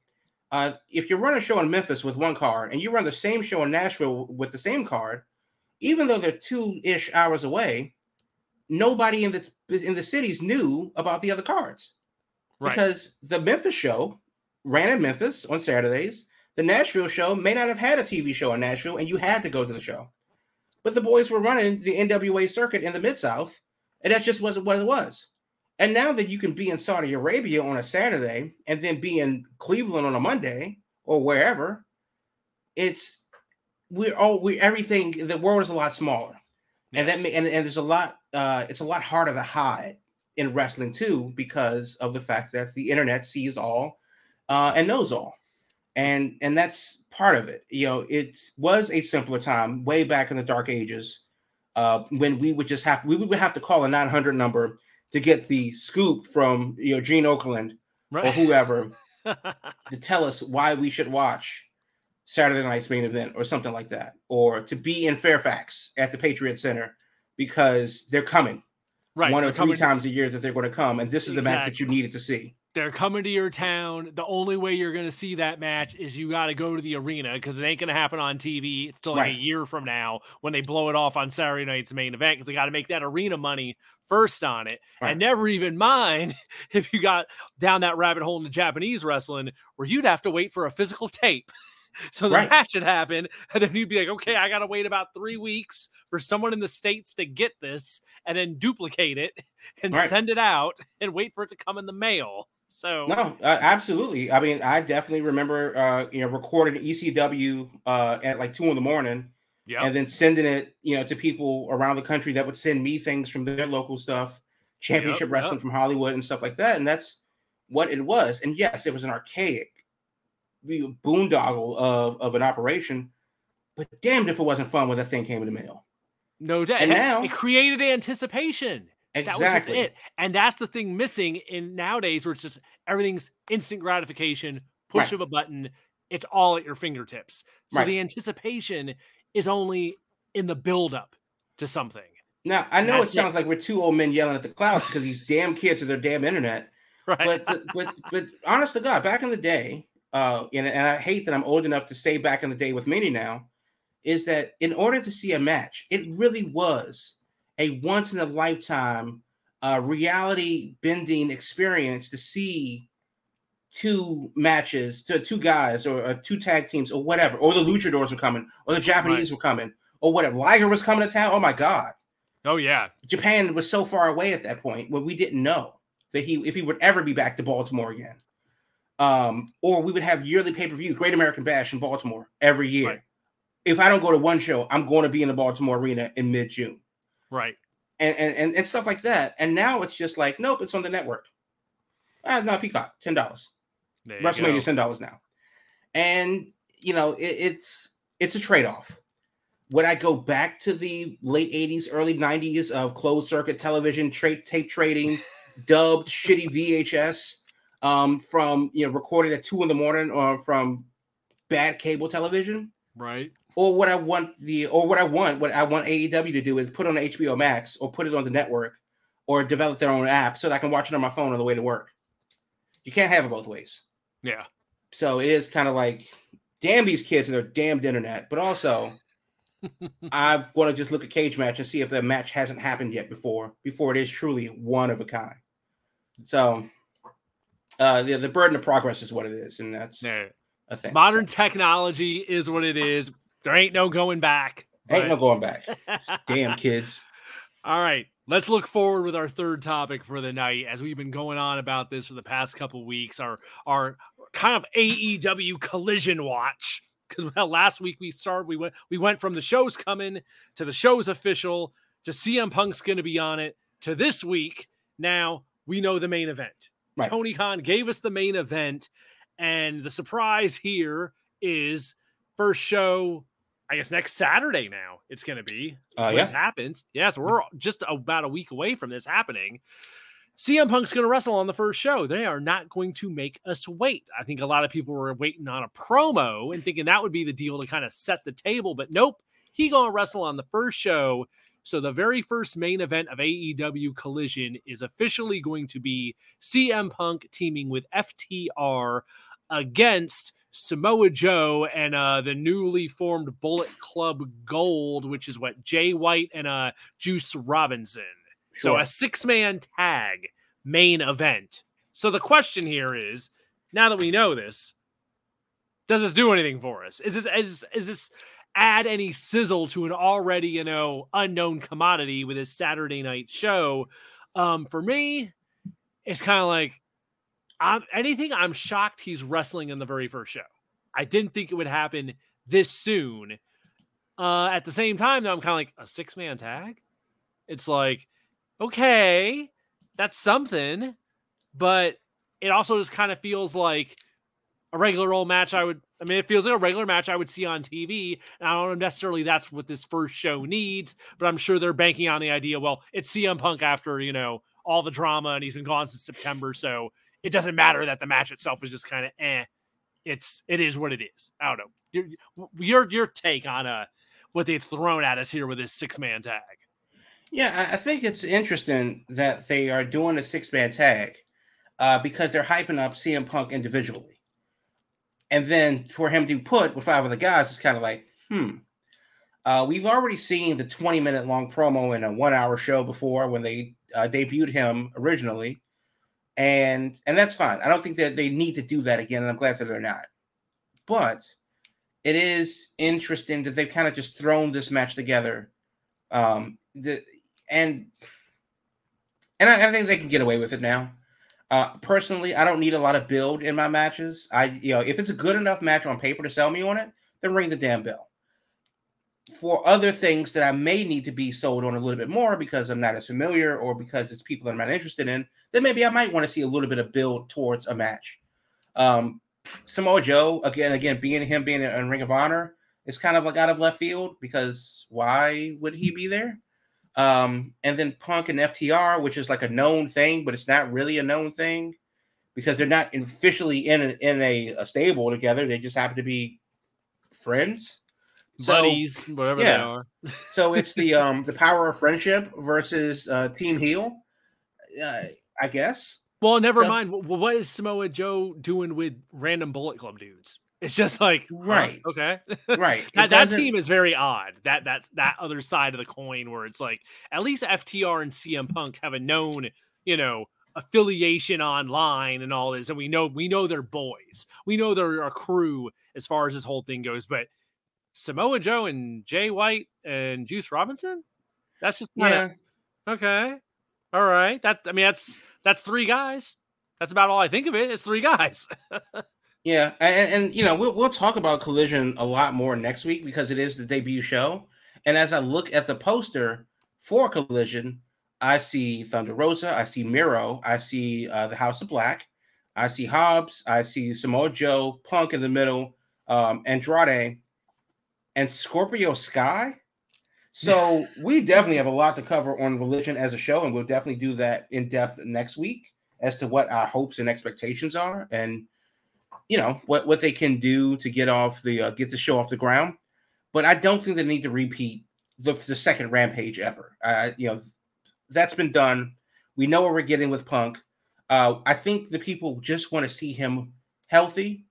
Uh, if you run a show in Memphis with one card and you run the same show in Nashville with the same card, even though they're two ish hours away, nobody in the in the cities knew about the other cards
Right.
because the Memphis show ran in Memphis on Saturdays. The Nashville show may not have had a TV show in Nashville, and you had to go to the show. But the boys were running the NWA circuit in the Mid South, and that just wasn't what it was. And now that you can be in Saudi Arabia on a Saturday and then be in Cleveland on a Monday or wherever, it's we're all we everything. The world is a lot smaller, and that
Yes.
and, and there's a lot. Uh, it's a lot harder to hide in wrestling too because of the fact that the internet sees all uh, and knows all, and and that's part of it. You know, it was a simpler time way back in the dark ages uh, when we would just have we would have to call a 900 number to get the scoop from you know Gene Okerlund or whoever to tell us why we should watch Saturday night's main event or something like that, or to be in Fairfax at the Patriot Center because they're coming
right.
one or three
coming-
times a year that they're going to come, and this is the match that you needed to see.
They're coming to your town. The only way you're going to see that match is you got to go to the arena because it ain't going to happen on TV until like
Right.
a year from now when they blow it off on Saturday night's main event because they got to make that arena money first on it.
Right.
And never even mind if you got down that rabbit hole into Japanese wrestling where you'd have to wait for a physical tape. So the
Right.
match would happen, and then you'd be like, okay, I got to wait about three weeks for someone in the States to get this and then duplicate it and
Right.
send it out and wait for it to come in the mail. So
No, uh, absolutely. I mean, I definitely remember, uh, you know, recording ECW uh, at like two in the morning,
yeah,
and then sending it, you know, to people around the country that would send me things from their local stuff, championship
Yep,
wrestling
yep.
from Hollywood and stuff like that. And that's what it was. And yes, it was an archaic boondoggle of, of an operation, but damned if it wasn't fun when that thing came in the mail.
no doubt.
and
It-
now-
it created anticipation. That was just
Exactly.
it. And that's the thing missing in nowadays where it's just everything's instant gratification, push
Right.
of a button, it's all at your fingertips. So
Right.
the anticipation is only in the buildup to something.
Now I know it
That's it.
sounds like we're two old men yelling at the clouds because these damn kids are their damn internet.
Right.
But the, but but honest to God, back in the day, uh, and, and I hate that I'm old enough to say back in the day with many now, is that in order to see a match, it really was a once in a lifetime uh, reality bending experience to see two matches, to two guys or uh, two tag teams or whatever, or the luchadors were coming, or the Japanese were coming, or whatever. Liger was coming to town. Oh my God.
oh yeah.
Japan was so far away at that point when we didn't know that he if he would ever be back to Baltimore again. Um, or we would have yearly pay-per-views, Great American Bash in Baltimore every year.
Right.
If I don't go to one show, I'm going to be in the Baltimore arena in mid-June.
Right.
And, and and stuff like that. And now it's just like, nope, it's on the network. Ah, no, Peacock, ten dollars. WrestleMania is ten dollars now, and you know it, it's it's a trade off. Would I go back to the late '80s, early '90s of closed circuit television, tra- tape trading, dubbed shitty VHS um, from you know recorded at two in the morning or from bad cable television?
Right.
Or what I want the or what I want what I want AEW to do is put on HBO Max or put it on the network or develop their own app so that I can watch it on my phone on the way to work. You can't have it both ways.
Yeah.
So it is kind of like, damn these kids and their damned internet. But also, I'm going to just look at cage match and see if the match hasn't happened yet before before it is truly one of a kind. So, uh, the the burden of progress is what it is, and that's
There.
a thing.
Modern
So,
technology is what it is. There ain't no going back.
ain't no going back. Damn kids.
All right. let's look forward with our third topic for the night as we've been going on about this for the past couple weeks our our kind of AEW collision watch because well, last week we started we went we went from the show's coming to the show's official to CM Punk's going to be on it to this week now we know the main event right. Tony Khan gave us the main event and the surprise here is first show I guess next Saturday now it's going to be.
Uh, yeah.
happens. Yes, we're just about a week away from this happening. CM Punk's going to wrestle on the first show. They are not going to make us wait. I think a lot of people were waiting on a promo and thinking that would be the deal to kind of set the table, but nope. He going to wrestle on the first show. So the very first main event of AEW Collision is officially going to be CM Punk teaming with FTR against Samoa Joe and uh, the newly formed Bullet Club Gold, which is what Jay White and uh, Juice Robinson. Sure. So a six man tag main event. So the question here is, now that we know this, does this do anything for us? Is this is is this add any sizzle to an already you know unknown commodity with his Saturday night show? Um, for me, it's kind of like I'm, anything, I'm shocked he's wrestling in the very first show. I didn't think it would happen this soon. Uh, at the same time, though, I'm kind of like a six man tag. It's like, okay, that's something, but it also just kind of feels like a regular old match I would. I mean, it feels like a regular match I would see on TV. And I don't know necessarily that's what this first show needs, but I'm sure they're banking on the idea. Well, it's CM Punk after you know all the drama, and he's been gone since September, so it doesn't matter that the match itself is just kind of eh. It's it is what it is. I don't know your your, your take on uh what they've thrown at us here with this six man tag.
Yeah, I think it's interesting that they are doing a six man tag uh, because they're hyping up CM Punk individually, and then for him to put with five of the guys, it's kind of like, hmm. Uh, we've already seen the 20 minute long promo in a one hour show before when they uh, debuted him originally and and that's fine. I don't think that they need to do that again, and I'm glad that they're not. But it is interesting that they've kind of just thrown this match together, um, the, and and I, I, think they can get away with it now. Uh, personally, I don't need a lot of build in my matches. I you know if it's a good enough match on paper to sell me on it, then ring the damn bell for other things that I may need to be sold on a little bit more because I'm not as familiar or because it's people that I'm not interested in, then maybe I might want to see a little bit of build towards a match. Um, Samoa Joe, again, again, being him being in Ring of Honor is kind of like out of left field because why would he be there? Um, and then Punk and FTR, which is like a known thing, but it's not really a known thing because they're not officially in a, in a, a stable together. They just happen to be friends
buddies, whatever yeah. they are.
so it's the um the power of friendship versus uh, Team Heel, uh, I guess.
Well, never so, mind. What is Samoa Joe doing with random Bullet Club dudes? It's just like
right,
okay,
right.
that, that team is very odd. That that's that other side of the coin where it's like at least FTR and CM Punk have a known, you know, affiliation online and all this, and we know we know they're boys. We know they're a crew as far as this whole thing goes, but Samoa Joe and Jay White and Juice Robinson. That's just kinda, yeah. Okay. All right. That I mean that's that's three guys. That's about all I think of it. It's three guys.
yeah, and, and you know we'll we'll talk about Collision a lot more next week because it is the debut show. And as I look at the poster for Collision, I see Thunder Rosa, I see Miro, I see uh, the House of Black, I see Hobbs, I see Samoa Joe, Punk in the middle, um, Andrade, and Scorpio Sky. So we definitely have a lot to cover on Collision as a show, and we'll definitely do that in depth next week as to what our hopes and expectations are, and you know what what they can do to get off the uh, get the show off the ground. But I don't think they need to repeat the, the second rampage ever. I you know that's been done. We know what we're getting with Punk. Uh, I think the people just want to see him healthy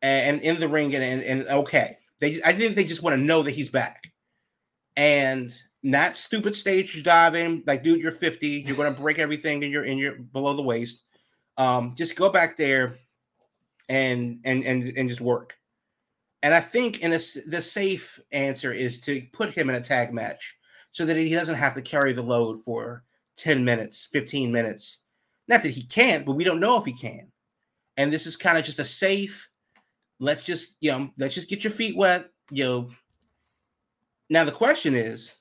and, and in the ring and, and, and okay. They, I think they just want to know that he's back, and not stupid stage diving. Like, dude, you're 50. You're going to break everything in your in your below the waist. Um, just go back there and and and and just work. And I think in a, the safe answer is to put him in a tag match so that he doesn't have to carry the load for 10 minutes, 15 minutes. Not that he can't, but we don't know if he can. And this is kind of just a safe, let's just, you know, let's just get your feet wet. You know. Now the question is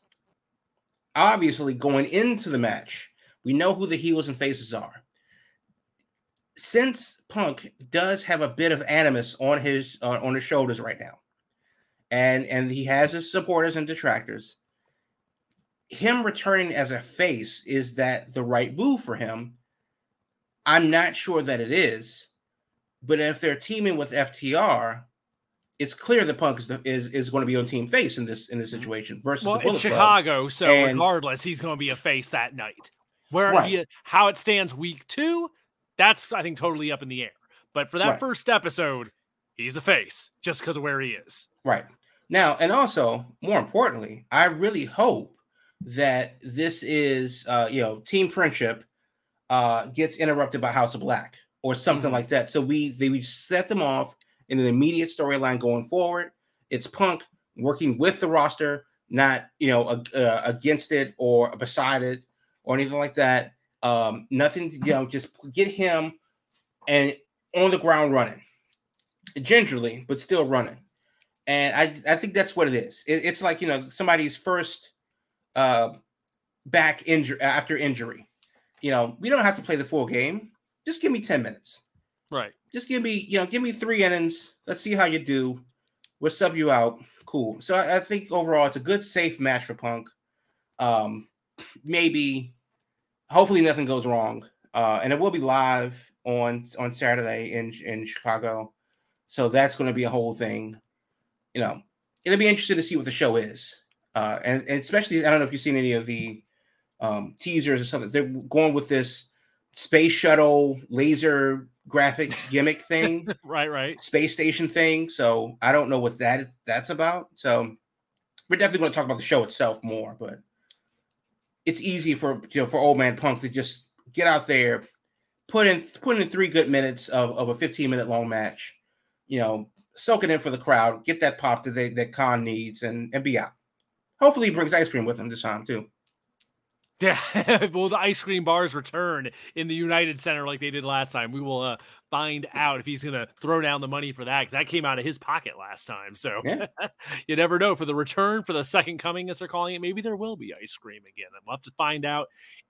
obviously going into the match, we know who the heels and faces are. Since Punk does have a bit of animus on his uh, on his shoulders right now, and and he has his supporters and detractors, him returning as a face is that the right move for him? I'm not sure that it is, but if they're teaming with FTR, it's clear that Punk is, the, is is going to be on team face in this in this mm-hmm. situation versus
well,
it's
Chicago.
Club.
So and, regardless, he's going to be a face that night. Where right. he, how it stands week two, that's I think totally up in the air. But for that right. first episode, he's a face just because of where he is.
Right now, and also more importantly, I really hope that this is uh, you know team friendship uh, gets interrupted by House of Black or something mm-hmm. like that. So we they we set them off in an immediate storyline going forward. It's Punk working with the roster, not you know uh, against it or beside it or anything like that. Um, nothing, you know, just get him and on the ground running, gingerly but still running. And I I think that's what it is. It, it's like you know somebody's first uh, back injury after injury. You know, we don't have to play the full game. Just give me ten minutes.
Right
just give me, you know, give me three innings. Let's see how you do. We'll sub you out. Cool. So I, I think overall it's a good, safe match for Punk. Um, maybe, hopefully nothing goes wrong. Uh, and it will be live on on Saturday in in Chicago. So that's going to be a whole thing. You know, it'll be interesting to see what the show is. Uh, and, and especially, I don't know if you've seen any of the um, teasers or something. They're going with this space shuttle laser graphic gimmick thing,
right? Right.
Space station thing. So I don't know what that is, that's about. So we're definitely going to talk about the show itself more, but it's easy for you know for old man Punk to just get out there, put in put in three good minutes of, of a 15 minute long match, you know, soak it in for the crowd, get that pop that they that Khan needs, and and be out. Hopefully, he brings ice cream with him this time too.
Yeah, will the ice cream bars return in the United Center like they did last time? We will uh, find out if he's going to throw down the money for that because that came out of his pocket last time. So yeah. you never know for the return for the second coming, as they're calling it. Maybe there will be ice cream again. We'll have to find out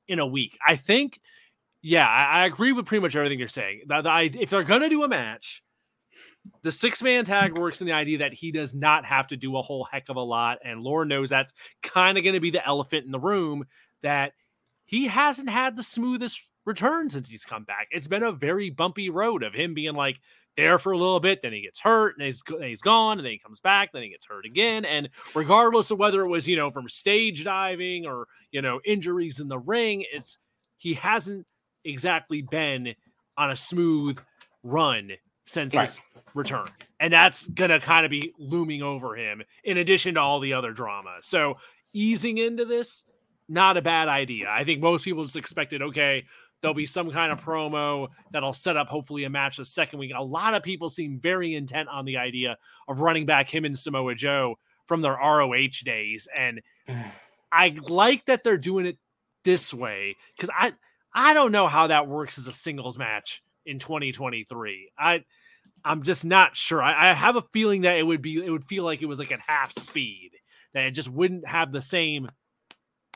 in a week. I think, yeah, I, I agree with pretty much everything you're saying. The, the, if they're going to do a match, the six man tag works in the idea that he does not have to do a whole heck of a lot. And Lord knows that's kind of going to be the elephant in the room that he hasn't had the smoothest return since he's come back. It's been a very bumpy road of him being like there for a little bit, then he gets hurt, and he's, and he's gone, and then he comes back, then he gets hurt again. And regardless of whether it was, you know, from stage diving or, you know, injuries in the ring, it's he hasn't exactly been on a smooth run since right. his return. And that's going to kind of be looming over him in addition to all the other drama. So easing into this not a bad idea. I think most people just expected, okay, there'll be some kind of promo that'll set up hopefully a match the second week. A lot of people seem very intent on the idea of running back him and Samoa Joe from their ROH days. And I like that they're doing it this way because I I don't know how that works as a singles match in 2023. I I'm just not sure. I, I have a feeling that it would be it would feel like it was like at half speed, that it just wouldn't have the same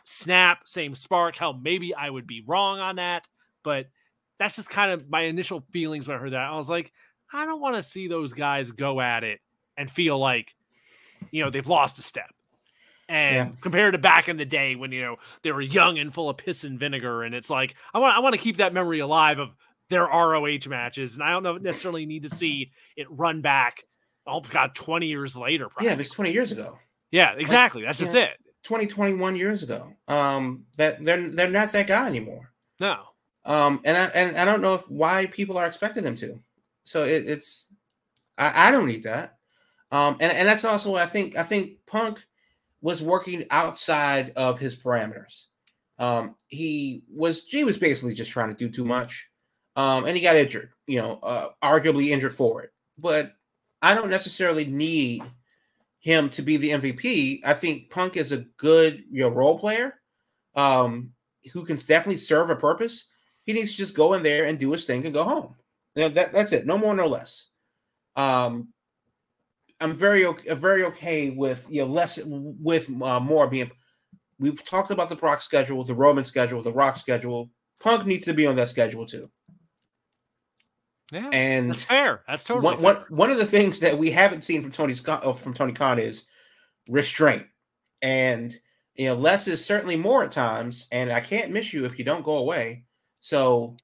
snap, same spark. Hell, maybe I would be wrong on that, but that's just kind of my initial feelings when I heard that. I was like, I don't want to see those guys go at it and feel like, you know, they've lost a step. And yeah. compared to back in the day when you know they were young and full of piss and vinegar, and it's like I want I want to keep that memory alive of their ROH matches, and I don't know necessarily need to see it run back. Oh God, twenty years later.
Probably. Yeah, it's twenty years ago.
Yeah, exactly. Like, That's just it.
20, 21 years ago. Um, that they're they're not that guy anymore.
No.
Um, and I and I don't know if why people are expecting them to. So it, it's I, I don't need that. Um, and, and that's also I think I think Punk was working outside of his parameters. Um, he was he was basically just trying to do too much. Um, and he got injured, you know, uh, arguably injured for it. But I don't necessarily need him to be the MVP. I think Punk is a good you know, role player. Um, who can definitely serve a purpose, he needs to just go in there and do his thing and go home. You know, that that's it. No more, no less. Um, I'm very okay, very okay with you know less with uh, more being. We've talked about the Brock schedule, the Roman schedule, the Rock schedule. Punk needs to be on that schedule too.
Yeah,
And
that's fair. That's totally
one, one,
fair.
one of the things that we haven't seen from Tony Scott uh, from Tony Khan is restraint, and you know less is certainly more at times. And I can't miss you if you don't go away. So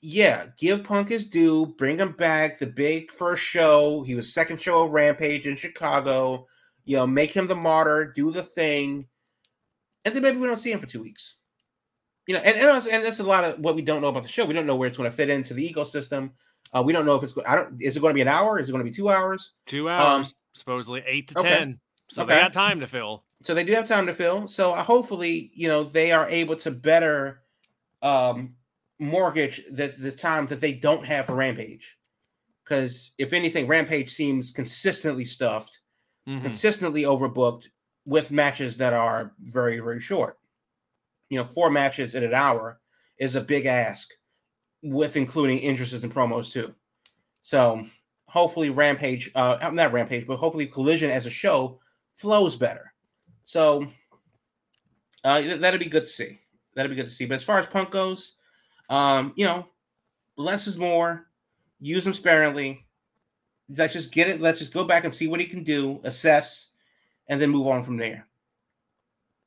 yeah, give Punk his due. Bring him back. The big first show. He was second show of Rampage in Chicago. You know, make him the martyr. Do the thing, and then maybe we don't see him for two weeks. You know, and and, also- and that's a lot of what we don't know about the show. We don't know where it's going to fit into the ecosystem. Uh, we don't know if it's. I don't. Is it going to be an hour? Is it going to be two hours?
Two hours, supposedly eight to
okay.
ten. So they
Okay.
got time to fill.
so they do have time to fill. So uh, hopefully, you know, they are able to better um, mortgage the the time that they don't have for Rampage. Because if anything, Rampage seems consistently stuffed,
Mhm.
consistently overbooked with matches that are very very short. You know, four matches in an hour is a big ask, with including interests and promos too. So hopefully, Rampage, uh, not Rampage, but hopefully Collision as a show flows better. So uh, that'd be good to see. That'd be good to see. But as far as Punk goes, um, you know, less is more. Use him sparingly. Let's just get it. Let's just go back and see what he can do, assess, and then move on from there.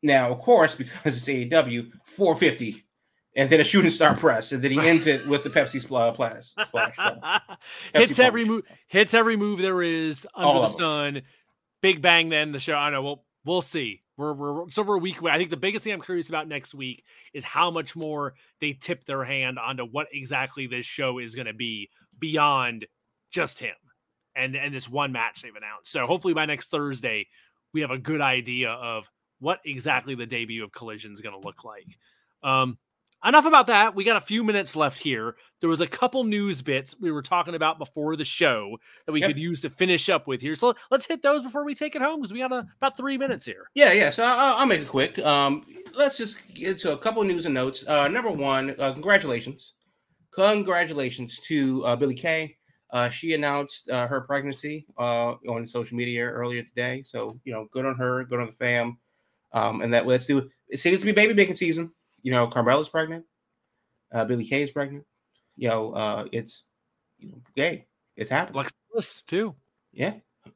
Now, of course, because it's AEW, 450, and then a shooting star press, and then he ends it with the Pepsi spl- splash. splash so.
hits
Pepsi
every
Punch.
move. Hits every move there is under
All
the sun. Big bang. Then the show. I know. We'll we'll see. We're we're it's over a week away. I think the biggest thing I'm curious about next week is how much more they tip their hand onto what exactly this show is going to be beyond just him and and this one match they've announced. So hopefully by next Thursday we have a good idea of what exactly the debut of Collision is going to look like. Um, enough about that. We got a few minutes left here. There was a couple news bits we were talking about before the show that we
Yep.
could use to finish up with here. So let's hit those before we take it home because we got a, about three minutes here.
Yeah, yeah. So I'll, I'll make it quick. Um, let's just get to a couple news and notes. Uh, number one, uh, congratulations, congratulations to uh, Billie Kay. Uh, she announced uh, her pregnancy uh, on social media earlier today. So you know, good on her, good on the fam. Um, and that let's do. It seems to be baby making season. You know, Carmella's pregnant. Uh, Billie Kay is pregnant. You know, uh, it's you know, yay, it's happening.
Alexa Bliss too.
Yeah.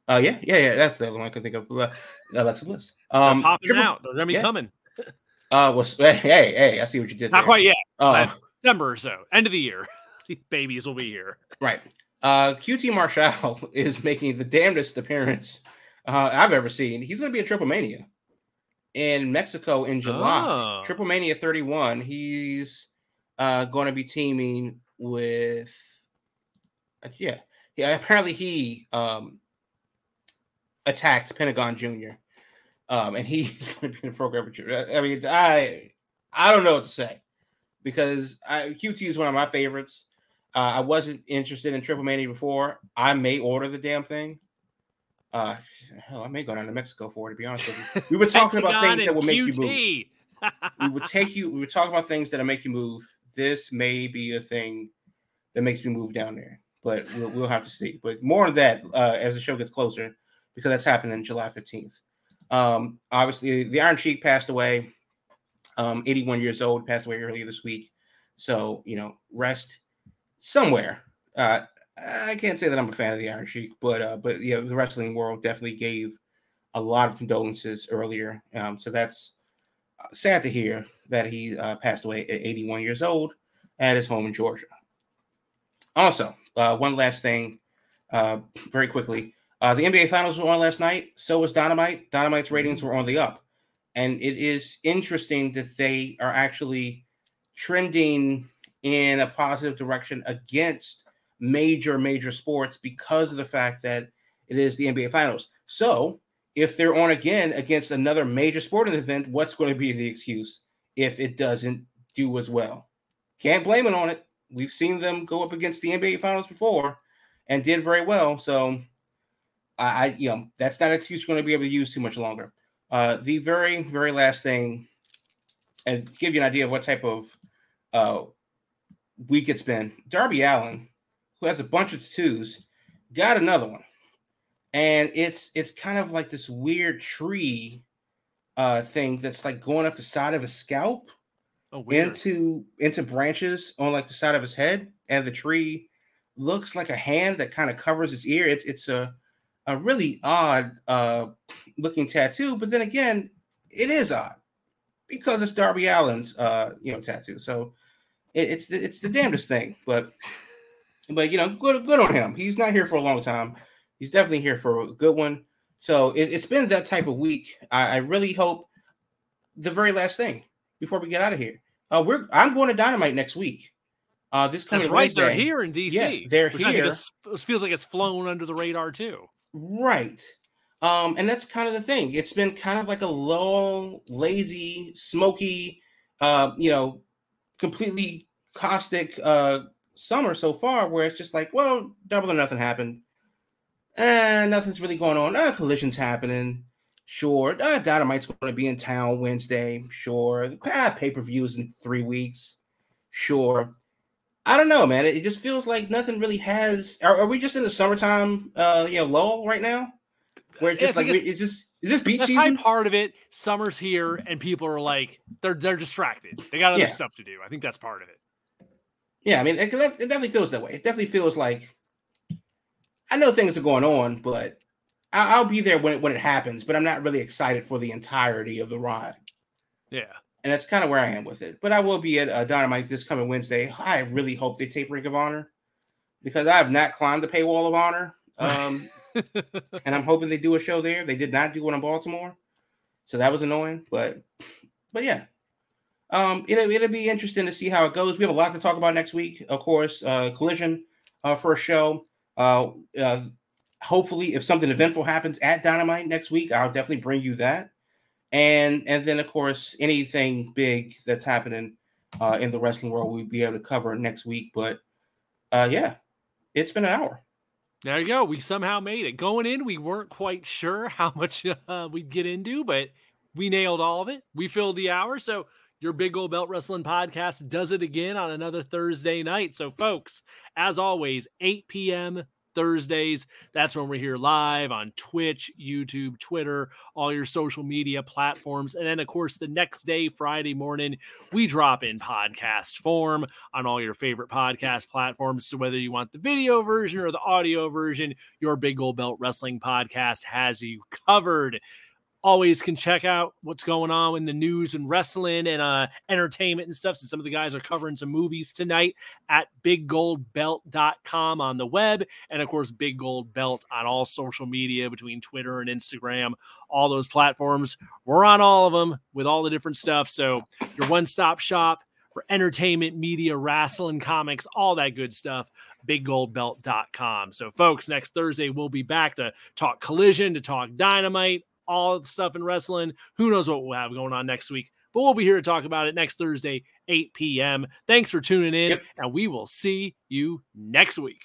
Uh, yeah, yeah, yeah. That's the other one I can think of. Uh, Alexa Bliss.
They're
Um,
popping
Triple-
out. They're gonna be
yeah.
coming.
Uh, was hey, hey, I see what you did.
Not
there.
quite yet.
Uh,
December or so. End of the year. Babies will be here.
right. Uh, QT Marshall is making the damnedest appearance uh, I've ever seen. He's going to be a Triple Mania in Mexico in July.
Oh.
Triple Mania 31. He's uh, going to be teaming with, uh, yeah, yeah. Apparently, he um, attacked Pentagon Jr. Um, and he's going to be in the program. I mean, I I don't know what to say because I, QT is one of my favorites. Uh, I wasn't interested in Triple Mania before. I may order the damn thing. Uh, hell, I may go down to Mexico for it. To be honest with you, we were talking about things that will make you move. We would take you. We were talking about things that'll make you move. This may be a thing that makes me move down there, but we'll, we'll have to see. But more of that uh, as the show gets closer, because that's happening July fifteenth. Um, obviously, the Iron Sheik passed away. Um, 81 years old, passed away earlier this week. So you know, rest somewhere. Uh, I can't say that I'm a fan of the Iron Sheik, but uh, but yeah, the wrestling world definitely gave a lot of condolences earlier. Um, so that's uh, sad to hear that he uh, passed away at 81 years old at his home in Georgia. Also, uh, one last thing, uh, very quickly. Uh, the NBA Finals were on last night. So was Dynamite. Dynamite's ratings were on the up. And it is interesting that they are actually trending in a positive direction against major, major sports because of the fact that it is the NBA Finals. So if they're on again against another major sporting event, what's going to be the excuse if it doesn't do as well? Can't blame it on it. We've seen them go up against the NBA Finals before and did very well. So I, I you know, that's not an excuse you're going to be able to use too much longer. Uh, the very, very last thing and give you an idea of what type of uh, week it's been, Darby Allin, who has a bunch of tattoos, got another one, and it's it's kind of like this weird tree uh, thing that's like going up the side of his scalp oh, into into branches on like the side of his head, and the tree looks like a hand that kind of covers his ear. It's it's a a really odd uh, looking tattoo, but then again, it is odd because it's Darby Allin's uh, you know tattoo. So it, it's the, it's the damnedest thing, but but you know, good good on him. He's not here for a long time. He's definitely here for a good one. So it, has been that type of week. I, I, really hope the very last thing before we get out of here. Uh, we're I'm going to Dynamite next week. Uh, this coming
That's right. Wednesday. They're here in DC.
Yeah, they're here.
It feels like it's flown under the radar too.
Right. Um, and that's kind of the thing. It's been kind of like a long, lazy, smoky, uh, you know, completely caustic uh summer so far where it's just like, well, double or nothing happened. And eh, nothing's really going on. Uh, collisions happening. Sure. Uh, Dynamite's going to be in town Wednesday. Sure. Ah, pay per views in three weeks. Sure. I don't know, man. It, it just feels like nothing really has. Are, are, we just in the summertime, uh, you know, lull right now? Where it's just like it's, it's just is this beach season?
Part of it. Summer's here, and people are like they're they're distracted. They got other yeah. stuff to do. I think that's part of it.
Yeah, I mean, it, it definitely feels that way. It definitely feels like I know things are going on, but I'll, I'll be there when it when it happens. But I'm not really excited for the entirety of the ride.
Yeah,
and that's kind of where I am with it. But I will be at uh, Dynamite this coming Wednesday. I really hope they tape Ring of Honor because I have not climbed the paywall of honor. Um, and I'm hoping they do a show there. They did not do one in Baltimore, so that was annoying. But but yeah, um, it'll it'll be interesting to see how it goes. We have a lot to talk about next week, of course. Uh, collision uh, for a show. Uh, uh, hopefully, if something eventful happens at Dynamite next week, I'll definitely bring you that. And and then of course anything big that's happening uh, in the wrestling world, we'll be able to cover next week. But uh, yeah, it's been an hour.
There you go. We somehow made it. Going in, we weren't quite sure how much uh, we'd get into, but we nailed all of it. We filled the hour. So your Big Gold Belt Wrestling podcast does it again on another Thursday night. So, folks, as always, 8 p.m. Thursdays. That's when we're here live on Twitch, YouTube, Twitter, all your social media platforms. And then, of course, the next day, Friday morning, we drop in podcast form on all your favorite podcast platforms. So, whether you want the video version or the audio version, your Big Gold Belt Wrestling podcast has you covered always can check out what's going on in the news and wrestling and uh, entertainment and stuff. So some of the guys are covering some movies tonight at biggoldbelt.com on the web. And of course, Big Gold Belt on all social media between Twitter and Instagram, all those platforms. We're on all of them with all the different stuff. So your one stop shop for entertainment, media, wrestling, comics, all that good stuff. BigGoldBelt.com. So, folks, next Thursday we'll be back to talk collision, to talk dynamite, all the stuff in wrestling. Who knows what we'll have going on next week? But we'll be here to talk about it next Thursday, 8 p.m. Thanks for tuning in, yep. and we will see you next week.